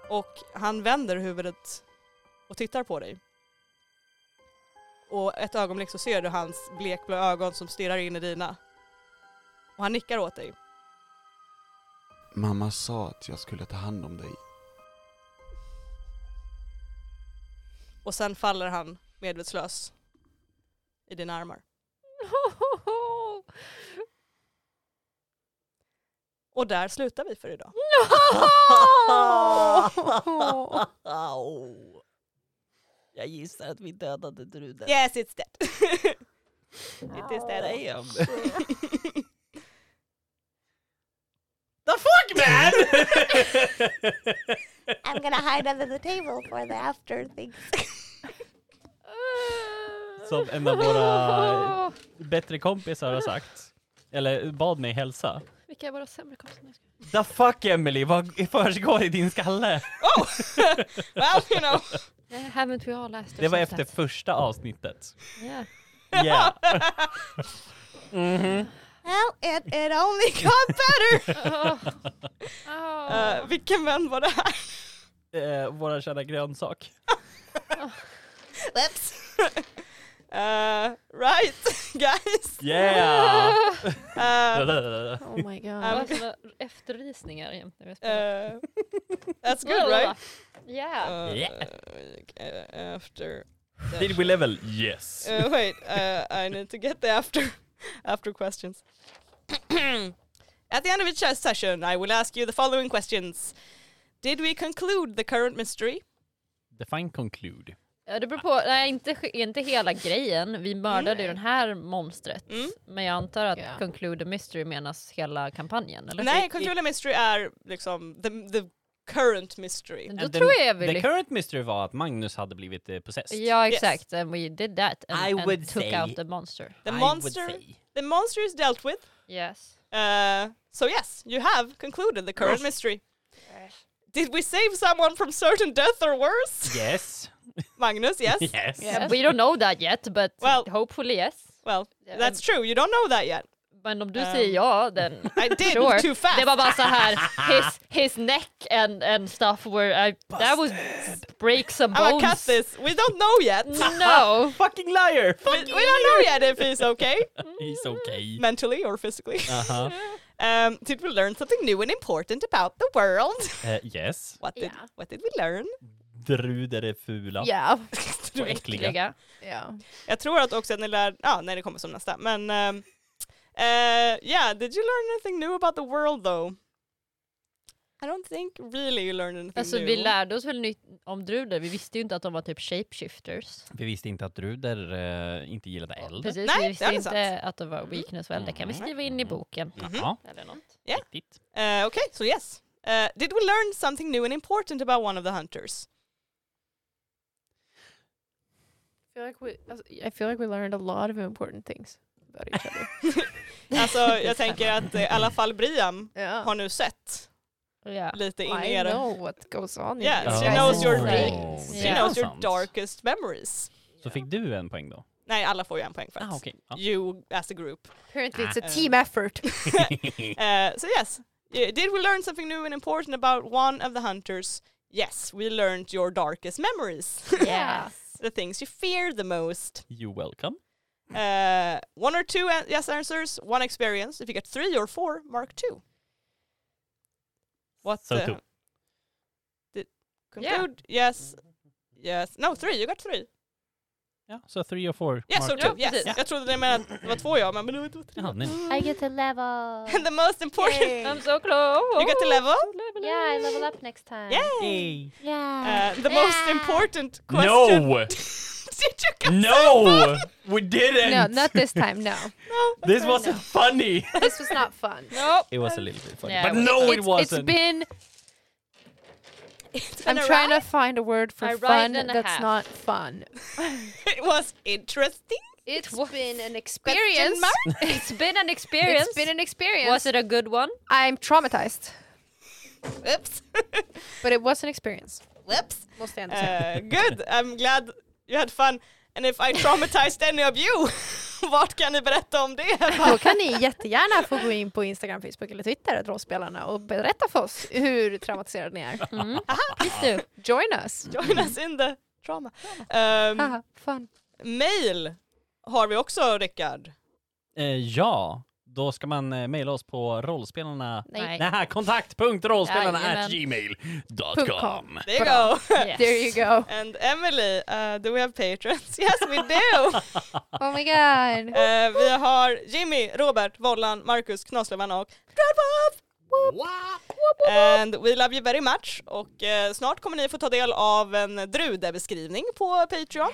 Och han vänder huvudet och tittar på dig. Och ett ögonblick så ser du hans blekblå ögon som stirrar in i dina. Och han nickar åt dig. Mamma sa att jag skulle ta hand om dig. Och sen faller han medvetslös i dina armar. Och där slutar vi för idag. Au. Jag gissar att vi dödade druden. Yes it's dead. It is dead. Damn. The fuck man! I'm gonna hide under the table for the after things. Som en av våra bättre kompisar har sagt. Eller bad mig hälsa. Rickard är bara sämre kompis. Nej, jag The fuck Emily, vad försiggår i din skalle? Oh! well, you know. Haven't we all last Det var efter that? första avsnittet. Yeah. Yeah. Mhm. Well, it, it only got better! Oh. Oh. Eh, vilken vän var det här? Eh, våra kära grönsak. Whoops. Uh, right, guys. Yeah! Uh, Oh my god. Um, Vad såna eftervisningar jämt när vi uh, spelar. that's good, right? Yeah. Uh, Yeah. uh, after. Did we level? Yes. Uh, wait, uh, I need to get the after after questions. At the end of each session, I will ask you the following questions. Did we conclude the current mystery? Define conclude. Ja, det beror på, nej inte, inte hela grejen. Vi mördade ju den här monstret. Mm. Men jag antar att Ja. Conclude the Mystery menas hela kampanjen, eller? Nej, conclude the mystery är liksom the, the current mystery. Då And tror jag The current mystery var att Magnus hade blivit eh, possessed. Ja Yes. exakt, and we did that and, I and would took say- out the monster. The I monster, the monster is dealt with. Yes. Uh, so yes, you have concluded the current mystery. Did we save someone from certain death or worse? Yes. Magnus, yes. yes. Yeah. We don't know that yet but Well- hopefully yes. Well, Yeah, that's true. You don't know that yet. Men om du Um, säger ja, then I did sure. too fast. Det var bara så här, his, his neck and, and stuff were, I, that was break some bones. I'm gonna cut bones. this. We don't know yet. No. Fucking liar! we, we don't know yet if he's okay, He's okay. mentally or physically. Uh-huh. Um, did we learn something new and important about the world? Eh, yes. What did Yeah. What did we learn? Druder är fula. Yeah. Och äckliga. Yeah. Jag tror att också att ni lär, ja, nej det kommer som nästa, men um, uh, yeah, did you learn anything new about the world though? I don't think really you learned anything Alltså new. vi lärde oss väl nytt om druder, vi visste ju inte att de var typ shapeshifters. Vi visste inte att druder eh, inte gillade eld. Precis, Nej, vi det visste är inte sant. att det var weakness well, det kan vi Mm. skriva in i boken. Ja, Eller något. Yeah. riktigt. Uh, okay, so yes. Uh, did we learn something new and important about one of the hunters? I feel like we alltså, I feel like we learned a lot of important things about each other. Alltså jag tänker att eh, i alla fall Briam yeah. har nu sett Ja. lite in i I er... know what goes on Yeah, she guys' knows your brains. She Yeah. knows your darkest memories. Så fick du en poäng då? Nej, alla får ju en poäng för Ah, att okej. Ja. you as a group. Apparently it's a Ah. team effort. Uh, so yes, Yeah, did we learn something new and important about one of the hunters? Yes, we learned your darkest memories. Yes. The things you fear the most. You're welcome. Uh, one or two an- yes answers, one experience. If you get three or four, mark two. What? So uh, two. Did conclude? Yes. Yes. No, three. You got three. Ja, så three or four. Yes, so two. two. Yes. precis. Jag trodde det menade att det var två ja, men det var tre. Jaha, nej. I get a level. And the most important, I'm so close. you get to level. Yeah, I level up next time. Yay! Yeah. Uh, the most important question. No! Did you get No! We didn't! no, not this time. No, No. This wasn't funny! this was not fun. Nope. It was a little bit funny. Yeah, but it no, it it's, wasn't! it's been. It's I'm a trying ride. to find a word for A fun that's half. not fun. It was interesting. It's What? been an experience. It's been an experience. It's been an experience. Was it a good one? I'm traumatized, Whoops. but it was an experience. Whoops. Måste jag ändå säga. Uh, good. I'm glad you had fun. And if I traumatized any of you, vart kan ni berätta om det? Då kan ni jättegärna få gå in på Instagram, Facebook eller Twitter, Rollspelarna, och berätta för oss hur traumatiserade ni är. Mm. Please do. Join us. Join us in the trauma. Um, Haha, fun. mail har vi också, Rickard. Eh, ja, då ska man eh, mejla oss på rollspelarna... Nej. Nej, kontakt.rollspelarna at gmail.com. There you go. Yes. There you go. And Emily, uh, do we have patrons? Yes, we do. Oh my god. Uh, vi har Jimmy, Robert, Vollan, Marcus, Knaslövan och Gradpop! And we love you very much. Och eh, snart kommer ni få ta del av en drudebeskrivning på Patreon.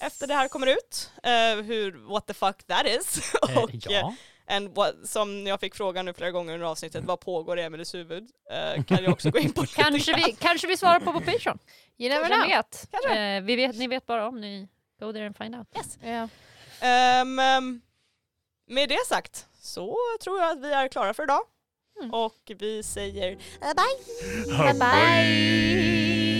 Efter det här kommer ut. Eh, hur, what the fuck that is. Eh, och ja. And what, som jag fick frågan nu flera gånger under avsnittet, vad pågår i Emelies huvud? Eh, kan jag också gå in på lite Kanske vi, kanske vi svarar på på Patreon. You never know. vet? Kanske. Eh, vi vet? Ni vet bara om ni go there and find out. Yes. Yeah. Ehm, ehm, med det sagt så tror jag att vi är klara för idag. Och vi säger eh, bye! Bye bye!